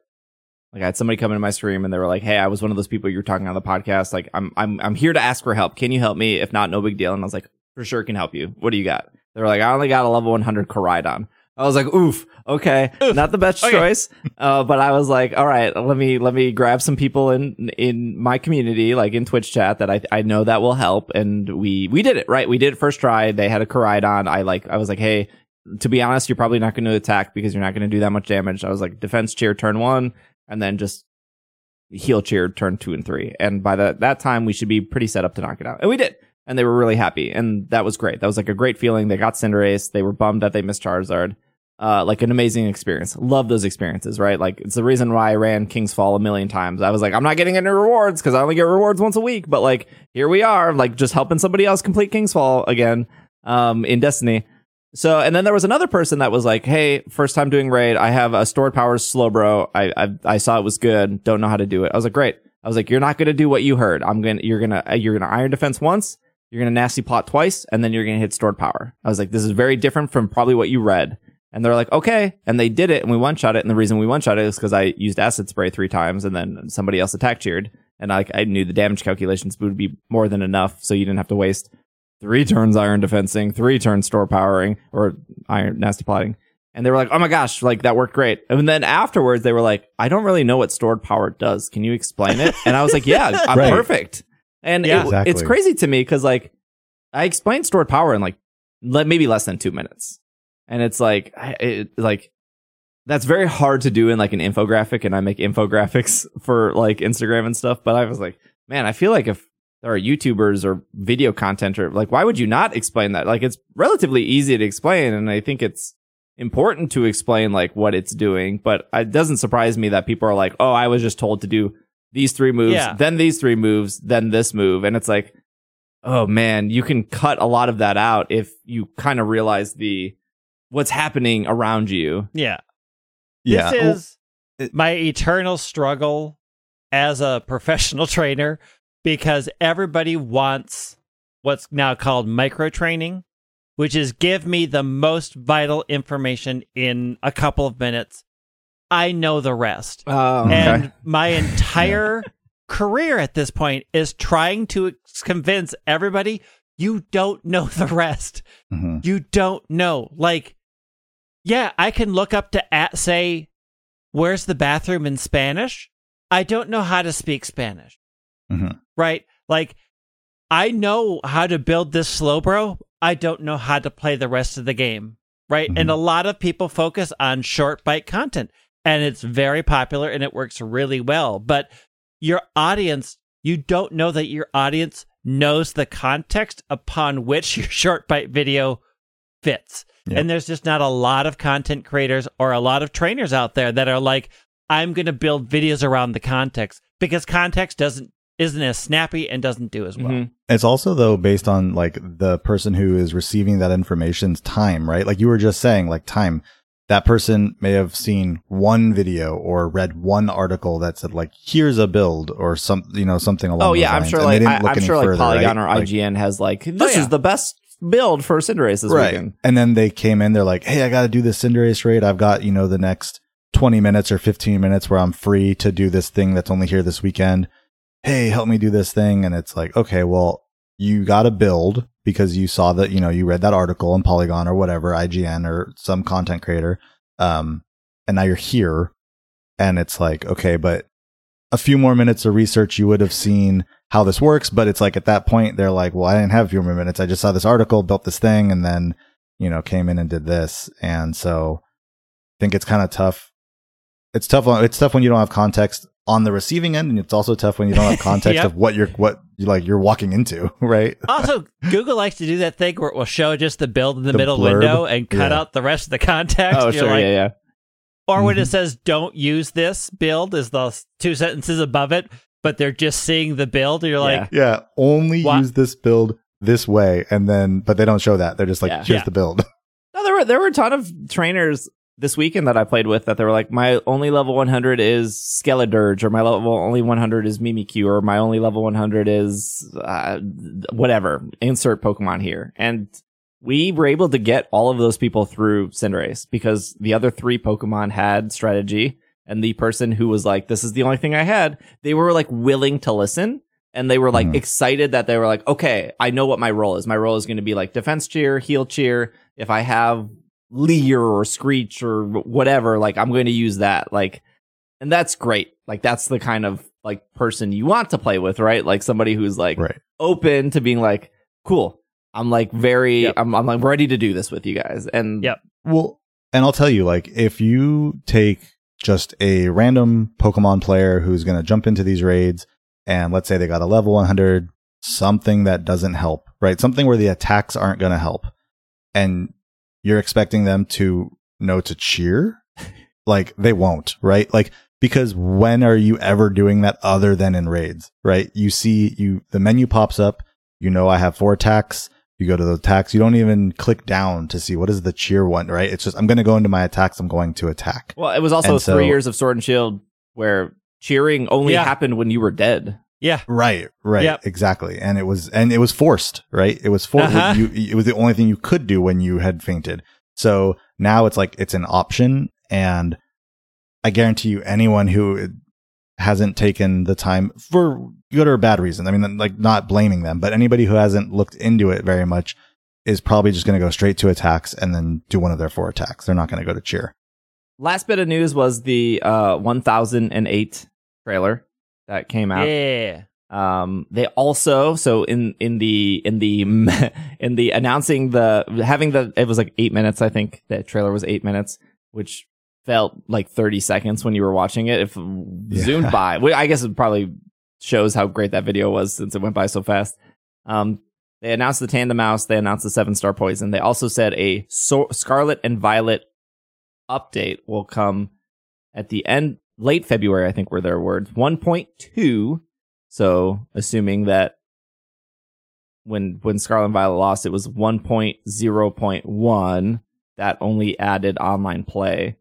Like I had somebody come into my stream and they were like, "Hey, I was one of those people you were talking on the podcast. Like, I'm I'm I'm here to ask for help. Can you help me? If not, no big deal." And I was like, "For sure, can help you. What do you got?" They were like, "I only got a level 100 Koraidon." I was like, "Oof, okay, Oof. not the best Okay. choice." Uh, but I was like, "All right, let me let me grab some people in in my community, like in Twitch chat, that I I know that will help." And we we did it right. We did it first try. They had a Koraidon. I like I was like, "Hey." To be honest, you're probably not going to attack because you're not going to do that much damage. I was like, defense cheer turn one, and then just heal cheer turn two and three. And by that that time, we should be pretty set up to knock it out. And we did. And they were really happy. And that was great. That was like a great feeling. They got Cinderace. They were bummed that they missed Charizard. Uh, like an amazing experience. Love those experiences, right? Like it's the reason why I ran King's Fall a million times. I was like, I'm not getting any rewards because I only get rewards once a week. But like, here we are, like just helping somebody else complete King's Fall again, um, in Destiny. So, and then there was another person that was like, "Hey, first time doing raid. I have a stored powers Slowbro. I, I I saw it was good. Don't know how to do it." I was like, "Great." I was like, "You're not gonna do what you heard. I'm gonna you're gonna uh, you're gonna iron defense once. You're gonna nasty plot twice, and then you're gonna hit stored power." I was like, "This is very different from probably what you read." And they're like, "Okay," and they did it, and we one shot it. And the reason we one shot it is because I used acid spray three times, and then somebody else attack cheered, and I I knew the damage calculations would be more than enough, so you didn't have to waste three turns iron defensing, three turns store powering, or iron nasty plotting. And they were like, oh my gosh, like that worked great. And then afterwards, they were like, I don't really know what stored power does. Can you explain it? And I was like, yeah, I'm Right. perfect. And Yeah. it- Exactly. it's crazy to me because like I explained stored power in like le- maybe less than two minutes. And it's like, it, like, that's very hard to do in like an infographic. And I make infographics for like Instagram and stuff. But I was like, man, I feel like if there are YouTubers or video content or like, why would you not explain that? Like, it's relatively easy to explain. And I think it's important to explain like what it's doing. But it doesn't surprise me that people are like, oh, I was just told to do these three moves, Yeah. then these three moves, then this move. And it's like, oh man, you can cut a lot of that out if you kind of realize the what's happening around you. Yeah. Yeah. This Well, is my eternal struggle as a professional trainer because everybody wants what's now called micro training, which is give me the most vital information in a couple of minutes. I know the rest. Oh, Okay. And my entire career at this point is trying to convince everybody you don't know the rest. Mhm. You don't know. Like, yeah, I can look up to at say, where's the bathroom in Spanish? I don't know how to speak Spanish. Mhm. Right? Like, I know how to build this Slowbro. I don't know how to play the rest of the game. Right? And Mhm. a lot of people focus on short bite content and it's very popular and it works really well. But your audience, you don't know that your audience knows the context upon which your short bite video fits. Yeah. And there's just not a lot of content creators or a lot of trainers out there that are like, I'm going to build videos around the context because context doesn't isn't as snappy and doesn't do as well. Mhm. It's also though based on like the person who is receiving that information's time, right? Like you were just saying, like time. that person may have seen one video or read one article that said like, here's a build or some, you know, something along Oh those yeah, I'm lines, sure and like I, look I'm any sure like Polygon right? or Like- IGN has like this yeah. is the best build for Cinderace this right. weekend. And then they came in, they're like, Hey, I got to do this Cinderace raid. I've got, you know, the next 20 minutes or 15 minutes where I'm free to do this thing that's only here this weekend. Hey, help me do this thing. And it's like, okay, well, you got to build because you saw that, you know, you read that article in Polygon or whatever, IGN or some content creator. Um, and now you're here and it's like, okay, but a few more minutes of research, you would have seen how this works. But it's like at that point, they're like, well, I didn't have a few more minutes. I just saw this article, built this thing, and then, you know, came in and did this. And so I think it's kind of tough. It's tough. on- It's tough when you don't have context on the receiving end. And it's also tough when you don't have context Yep. of what you're, what you like, you're walking into, right? Also, Google likes to do that thing where it will show just the build in the, The middle blurb? window and cut Yeah. out the rest of the context. Oh You're sure, like- yeah, yeah. Or when it Mhm. says "Don't use this build" is the two sentences above it, but they're just seeing the build. And you're like, Yeah. Only Wha- use this build this way. And then, but they don't show that. They're just like, Yeah. here's Yeah. the build. No, there were there were a ton of trainers this weekend that I played with that they were like, my only level 100 is Skeledirge, or my level only 100 is Mimikyu, or my only level 100 is uh, whatever. Insert Pokemon here, and we were able to get all of those people through Cinderace because the other three Pokemon had strategy, and the person who was like, "This is the only thing I had," they were like willing to listen. And they were like Mhm. excited that they were like, okay, I know what my role is. My role is going to be like defense cheer, heal cheer, if I have Leer or Screech or whatever, like I'm going to use that. Like, and that's great. Like that's the kind of like person you want to play with, right? Like somebody who's like Right. open to being like, cool. I'm like very, Yep. I'm, I'm like ready to do this with you guys. And Yep. Well, and I'll tell you, like, if you take just a random Pokemon player who's going to jump into these raids, and let's say they got a level 100, something that doesn't help, right? Something where the attacks aren't going to help, and you're expecting them to know to cheer, like, they won't, right? Like, because when are you ever doing that other than in raids, right? You see, you, the menu pops up, you know, I have four attacks. You go to the attacks. You don't even click down to see what is the cheer one, right? It's just, I'm going to go into my attacks. I'm going to attack. well, it was also And so- three years of Sword and Shield where cheering only Yeah. happened when you were dead. "Yeah, Right, right, Yep. exactly. And it was, and it was forced, right? It was forced. Uh-huh. You, it was the only thing you could do when you had fainted. So now it's like, it's an option. And I guarantee you, anyone who hasn't taken the time for good or bad reasons, I mean, like not blaming them, but anybody who hasn't looked into it very much is probably just going to go straight to attacks and then do one of their four attacks. They're not going to go to cheer. Last bit of news was the uh, 1008 trailer that came out. yeah." Um, they also so in in the in the in the announcing the having the it was like eight minutes I think the trailer was eight minutes which felt like thirty seconds when you were watching it if zoomed by I guess it probably shows how great that video was since it went by so fast. Um, they announced the Tandemaus. They announced the Seven Star Poison. They also said a so- Scarlet and Violet update will come at the end, late February, I think were their words. 1.2. So assuming that when when Scarlet and Violet lost, it was 1.0.1 that only added online play,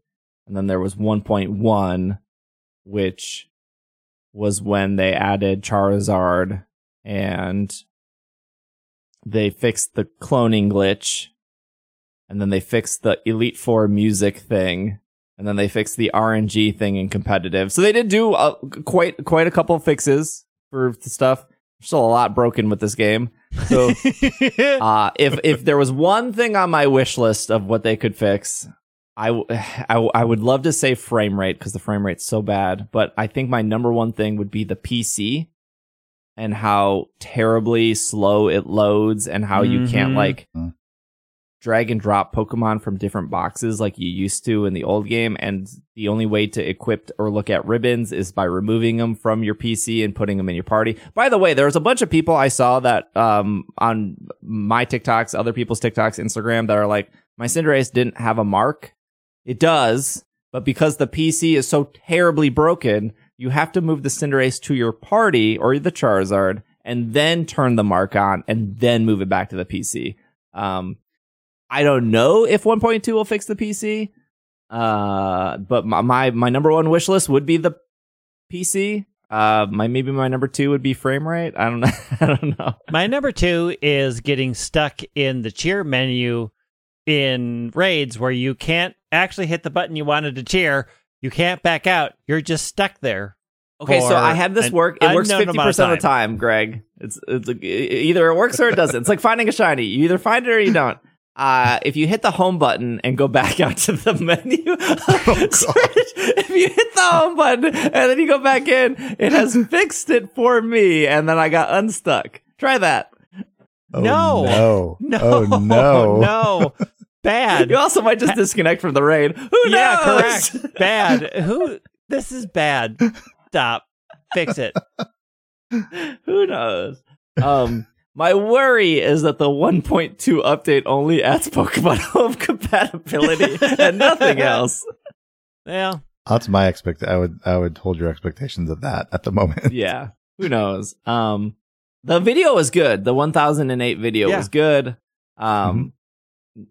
and then there was 1.1, which was when they added Charizard and they fixed the cloning glitch, and then they fixed the Elite Four music thing, and then they fixed the RNG thing in competitive. So they did do uh, quite quite a couple of fixes for the stuff. There's still a lot broken with this game. So uh, if if there was one thing on my wish list of what they could fix, I, I, I would love to say frame rate because the frame rate's so bad. But I think my number one thing would be the PC and how terribly slow it loads and how you can't Mhm. like Mm. drag and drop Pokemon from different boxes like you used to in the old game. And the only way to equip or look at ribbons is by removing them from your PC and putting them in your party. By the way, there was a bunch of people I saw that um, on my TikToks, other people's TikToks, Instagram that are like, my Cinderace didn't have a mark. It does, but because the PC is so terribly broken, you have to move the Cinderace to your party or the Charizard and then turn the mark on and then move it back to the PC. Um, I don't know if 1.2 will fix the PC, Uh, but my, my my number one wish list would be the PC. Uh, my maybe my number two would be frame rate. I don't know. I don't know. My number two is getting stuck in the cheer menu in raids where you can't actually hit the button you wanted to cheer. You can't back out. You're just stuck there. Okay, so I had this work. It works fifty amount of percent of the time, Greg. It's it's like, either it works or it doesn't. It's like finding a shiny. You either find it or you don't. Uh, if you hit the home button and go back out to the menu, if you hit the home button and then you go back in, it has fixed it for me, and then I got unstuck. Try that. Oh, No. no. No, Oh, no. no, bad. You also might just disconnect from the raid. Who knows? yeah, correct. Bad. Who? This is bad. Stop. Fix it. Who knows? Um, my worry is that the 1.2 update only adds Pokemon Home compatibility and nothing else. Yeah, That's my expect. I would I would hold your expectations of that at the moment. Yeah, who knows? Um, the video was good. The 1008 video Yeah. was good. Um,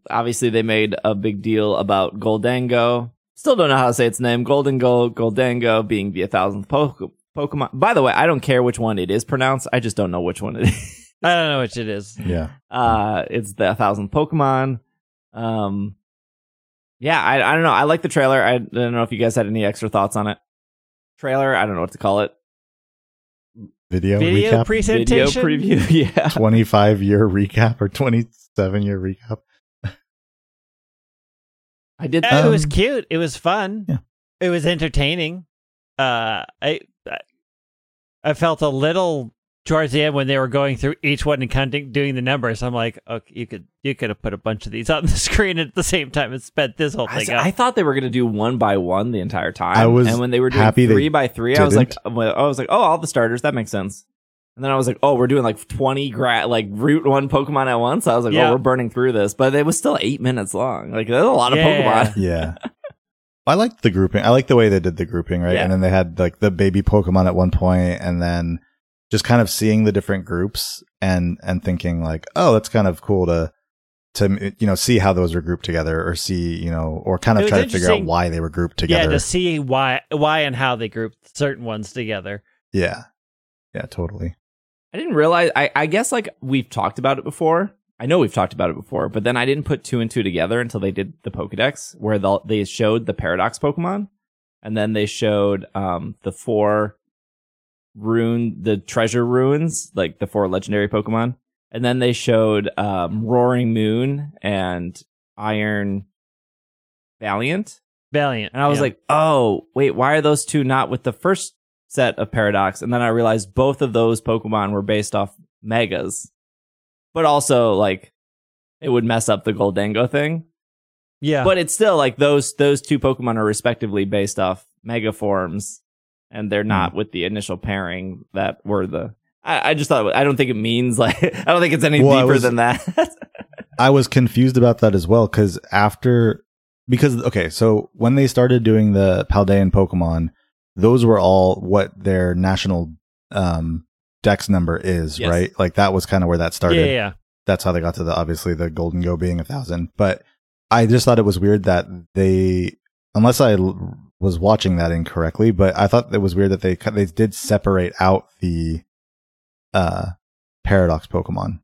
obviously they made a big deal about Gholdengo. Still don't know how to say its name. Golden Gold, Gholdengo being the 1000th po- Pokemon. By the way, I don't care which one it is pronounced. I just don't know which one it is. I don't know which it is. Yeah. Uh, it's the thousandth Pokemon. Um, yeah, I I don't know. I like the trailer. I don't know if you guys had any extra thoughts on it. Trailer. I don't know what to call it. Video, Video recap. presentation. Video preview. Yeah. 25 year recap or 27 year recap. I did. Yeah, it was Um, cute. It was fun. Yeah. It was entertaining. Uh, I I- I felt a little towards the end when they were going through each one and counting, doing the numbers. I'm like, okay, you could you could have put a bunch of these on the screen at the same time and sped this whole thing I up. thought they were gonna do one by one the entire time. I was and when they were doing happy three by three, I was like, I was like, oh, all the starters. That makes sense. And then I was like, oh, we're doing like twenty gra- like root one Pokemon at once. I was like, oh, Yeah. oh, we're burning through this, but it was still eight minutes long. Like there's a lot of Pokemon. Yeah. I liked the grouping. I like the way they did the grouping, right? Yeah. And then they had like the baby Pokemon at one point and then just kind of seeing the different groups and and thinking like, "Oh, that's kind of cool to to you know, see how those were grouped together or see, you know, or kind of try to figure out why they were grouped together yeah, to see why why and how they grouped certain ones together. yeah. Yeah, totally. I didn't realize. I, I guess like we've talked about it before. I know we've talked about it before, but then I didn't put two and two together until they did the Pokedex, where they they showed the Paradox Pokemon, and then they showed um the four rune, the treasure ruins, like the four legendary Pokemon, and then they showed um Roaring Moon and Iron Valiant, Valiant. and I was yeah. like, oh, wait, why are those two not with the first set of Paradox? And then I realized both of those Pokemon were based off Megas. But also, like, it would mess up the Gholdengo thing. yeah, But it's still like those those two Pokemon are respectively based off Mega forms, and they're hmm. not with the initial pairing that were the. I, I just thought I don't think it means like I don't think it's any Well, deeper was- than that. I was confused about that as well because after because okay, so when they started doing the Paldean Pokemon, those were all what their national um dex number is, Yes. right? Like that was kind of where that started. yeah, yeah. That's how they got to the obviously the Gholdengo being a thousand. But I just thought it was weird that they, unless I l- was watching that incorrectly, but I thought it was weird that they they did separate out the uh Paradox Pokemon.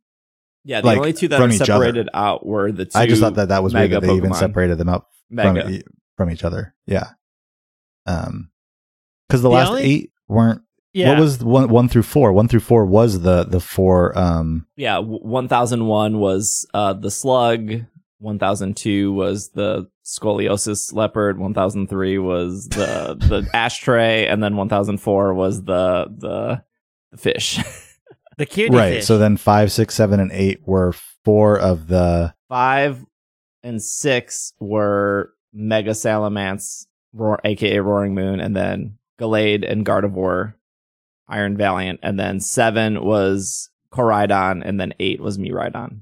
yeah, the Like, only two that are separated out were the two. I just thought that that was weird that they even separated them out Mega. from e- from each other. Yeah. Um, because the, The last only- eight weren't. yeah. What was one one through four? One through four was the the four. Um, yeah, 1001 was uh, the slug. 1002 was the scoliosis leopard. 1003 was the the ashtray, and then 1004 was the the, the fish. the cutie right. fish. So then five, six, seven, and eight were four of the. Five and six were Mega Salamence, roar, aka Roaring Moon, and then Gallade and Gardevoir, Iron Valiant, and then seven was Koraidon, and then eight was Miraidon.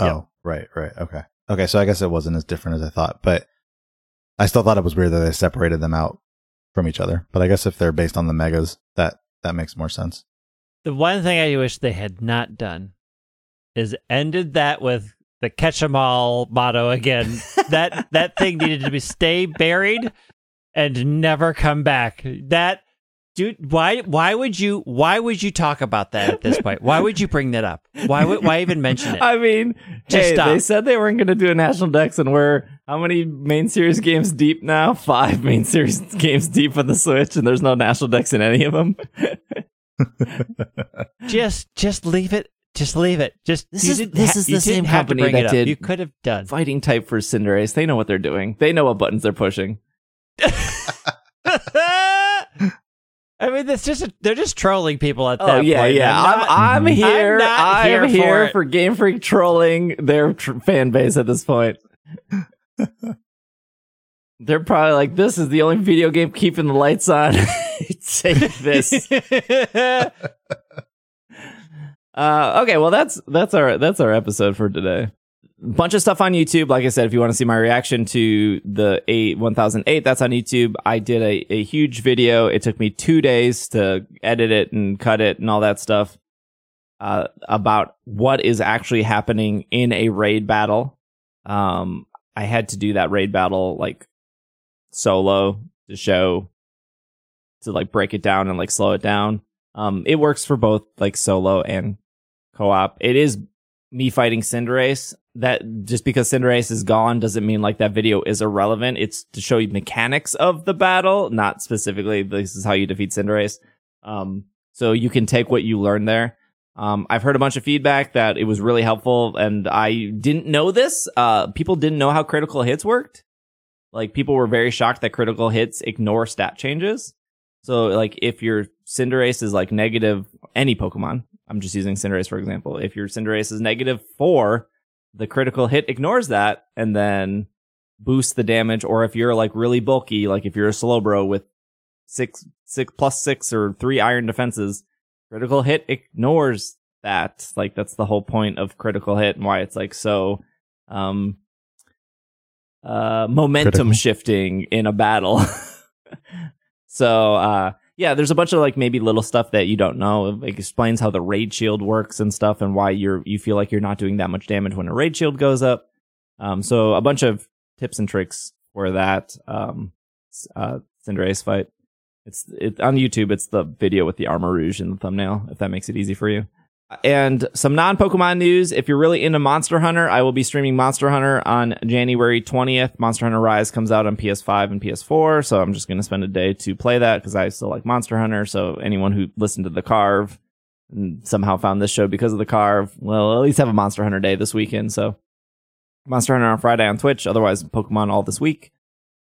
Oh, Yeah. right, right. Okay, okay. So I guess it wasn't as different as I thought, but I still thought it was weird that they separated them out from each other. But I guess if they're based on the megas, that that makes more sense. the one thing I wish they had not done is ended that with the catch 'em all motto again. that that thing needed to be stay buried and never come back. That dude, why why would you why would you talk about that at this point? Why would you bring that up? Why would why even mention it? I mean, Just hey, stop. they said they weren't going to do a national dex, and we're how many main series games deep now? Five main series games deep on the Switch, and there's no national dex in any of them. just just leave it. Just leave it. Just This is- didn't this ha- is the same didn't have to company that did- You could have done. Fighting type for Cinderace, they know what they're doing. They know what buttons they're pushing. I mean, it's just they're just trolling people at Oh that yeah, point. yeah. I'm, not- I'm, Mhm. here. I'm here here for for. Game Freak trolling their tr- fan base at this point. They're probably like, "This is the only video game keeping the lights on." Take this. Uh, okay, well that's that's our that's our episode for today. Bunch of stuff on YouTube. Like I said, if you want to see my reaction to the thousand eight, that's on YouTube. I did a, a huge video. It took me two days to edit it and cut it and all that stuff. Uh, about what is actually happening in a raid battle. Um, I had to do that raid battle like solo to show to like break it down and like slow it down. Um, it works for both like solo and co-op. It is me fighting Cinderace. That just because Cinderace is gone doesn't mean like that video is irrelevant. It's to show you mechanics of the battle, not specifically this is how you defeat Cinderace. Um, so you can take what you learned there. Um, I've heard a bunch of feedback that it was really helpful, and I didn't know this. Uh, people didn't know how critical hits worked. Like people were very shocked that critical hits ignore stat changes. So like if your Cinderace is like negative any Pokemon, I'm just using Cinderace for example. If your Cinderace is negative four, the critical hit ignores that and then boosts the damage. Or if you're like really bulky, like if you're a Slowbro with six six plus six or three iron defenses, critical hit ignores that. Like that's the whole point of critical hit and why it's like so um uh momentum Critical. shifting in a battle. so uh yeah, there's a bunch of like maybe little stuff that you don't know. It explains how the raid shield works and stuff and why you're you feel like you're not doing that much damage when a raid shield goes up. Um so a bunch of tips and tricks for that um uh Cinderace fight. It's it, on YouTube. It's the video with the Armarouge in the thumbnail. If that makes it easy for you. And some non-Pokemon news. If you're really into Monster Hunter, I will be streaming Monster Hunter on January 20th. Monster Hunter Rise comes out on PS5 and PS4, so I'm just going to spend a day to play that because I still like Monster Hunter. So anyone who listened to the Carve and somehow found this show because of the Carve, well, at least have a Monster Hunter day this weekend. So Monster Hunter on Friday on Twitch. Otherwise, Pokemon all this week.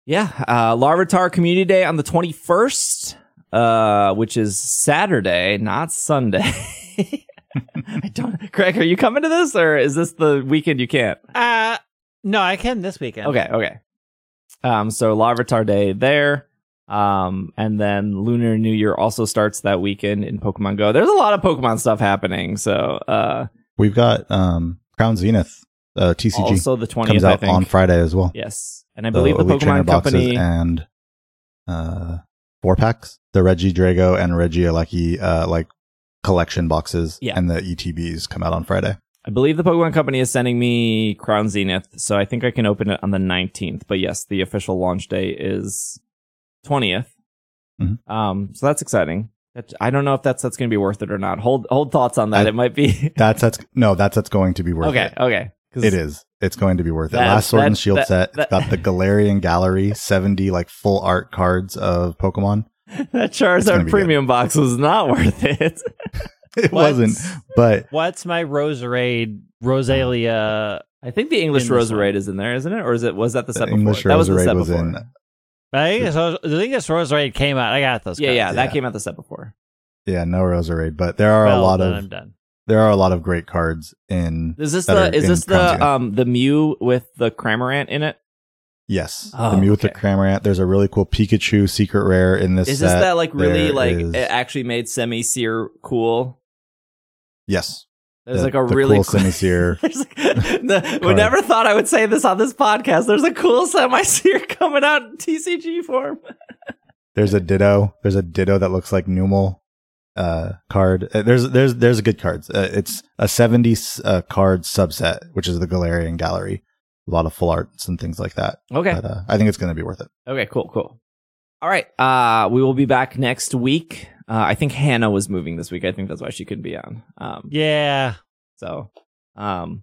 Yeah, uh, Larvitar Community Day on the 21st, uh, which is Saturday, not Sunday. I don't. Craig, are you coming to this, or is this the weekend you can't? Uh no, I can this weekend. Okay, okay. Um, so Larvitar Day there. Um, and then Lunar New Year also starts that weekend in Pokemon Go. There's a lot of Pokemon stuff happening. So, uh, We've got um, Crown Zenith, uh, TCG also the 20th, comes I out think. on Friday as well. yes. And I believe the, Elite Trainer Pokemon boxes Company. and uh, four packs, the Regidrago and Regieleki uh, like collection boxes, Yeah. and the ETBs come out on Friday. I believe the Pokemon Company is sending me Crown Zenith, so I think I can open it on the 19th. But yes, the official launch day is 20th. Mhm. Um, so that's exciting. That- I don't know if that's that's going to be worth it or not. Hold hold thoughts on that. I- it might be. That's that's no, that's that's going to be worth it. okay, it. okay. 'Cause It is. It's going to be worth it. Last Sword and Shield that- set. that- it's got the Galarian Gallery, seventy like full art cards of Pokemon. That gonna Charizard be premium box was not worth it. It What? wasn't, but What's my Roserade Rosalia? I think the English In Roserade is in there, isn't it? Or is it was that the, the set English before? That was the Roserade set was before. in. I think it's, I think it's Roserade came out. I got those. Yeah, yeah, that Yeah. came out the set before. Yeah, no Roserade, but there are Well, a lot then of I'm done. there are a lot of great cards in. Is this the is this the Zenith. um the Mew with the Cramorant in it? Yes, Oh, the Mew with the. Cramorant. There's a really cool Pikachu secret rare in this. Is this set. that like really There like is- it actually made Simisear cool? Yes, There's the- like a the really cool like, the, we never thought I would say this on this podcast. There's a cool Simisear coming out in TCG form. There's a Ditto. There's a Ditto that looks like Numel uh, card. Uh, there's there's there's good cards. Uh, it's a 70 uh, card subset, which is the Galarian Gallery. A lot of full arts and things like that. Okay. But, uh, I think it's going to be worth it. Okay, cool, cool. All right. Uh, we will be back next week. Uh, I think Hannah was moving this week. I think that's why she couldn't be on. Um, Yeah. so, um,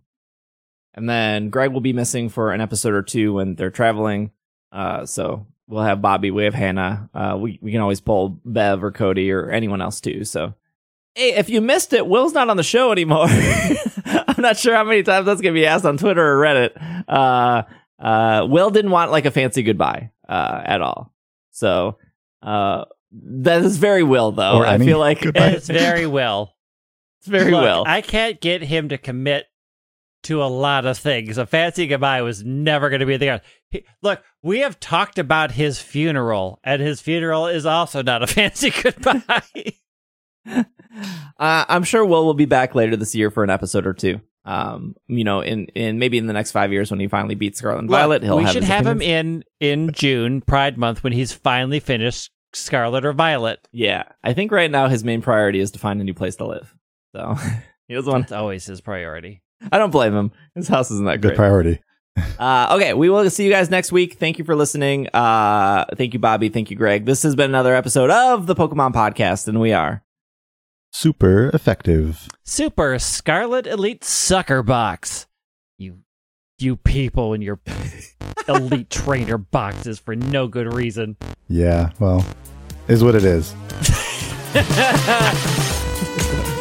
and then Greg will be missing for an episode or two when they're traveling. Uh, so we'll have Bobby, we have Hannah. Uh, we, we can always pull Bev or Cody or anyone else too. So, hey, if you missed it, Will's not on the show anymore. I'm not sure how many times that's going to be asked on Twitter or Reddit. Uh, uh, Will didn't want like a fancy goodbye, uh, at all. So, uh, that is very Will though. Or I feel like goodbye. It's very Will. it's very Look, Will. I can't get him to commit to a lot of things. A fancy goodbye was never going to be the he, look. We have talked about his funeral, and his funeral is also not a fancy goodbye. Uh, I'm sure Will will be back later this year for an episode or two. Um, you know, in, in maybe in the next five years when he finally beats Scarlet and Violet, he'll we have should his have him in in June, Pride Month, when he's finally finished Scarlet or Violet. Yeah, I think right now his main priority is to find a new place to live. So he doesn't want. It's always his priority. I don't blame him. His house isn't that Good great. priority. Uh, okay, we will see you guys next week. Thank you for listening. Uh, thank you, Bobby. Thank you, Greg. This has been another episode of the Pokemon Podcast, and we are. Super effective. Super Scarlet Elite Sucker Box. You you people in your elite trainer boxes for no good reason. Yeah, well, is what it is.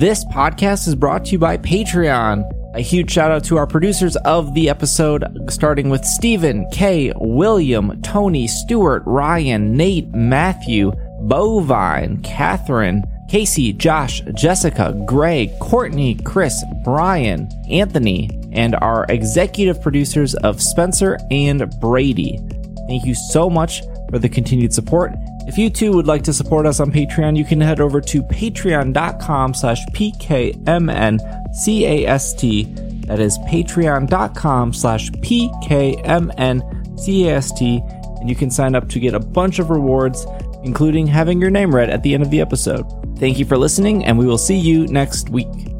This podcast is brought to you by Patreon. A huge shout out to our producers of the episode, starting with Stephen, Kay, William, Tony, Stuart, Ryan, Nate, Matthew, Bovine, Catherine, Casey, Josh, Jessica, Greg, Courtney, Chris, Brian, Anthony, and our executive producers of Spencer and Brady. Thank you so much for the continued support. If you too would like to support us on Patreon, you can head over to patreon.com slash pkmncast. That is patreon.com slash pkmncast. And you can sign up to get a bunch of rewards, including having your name read at the end of the episode. Thank you for listening, and we will see you next week.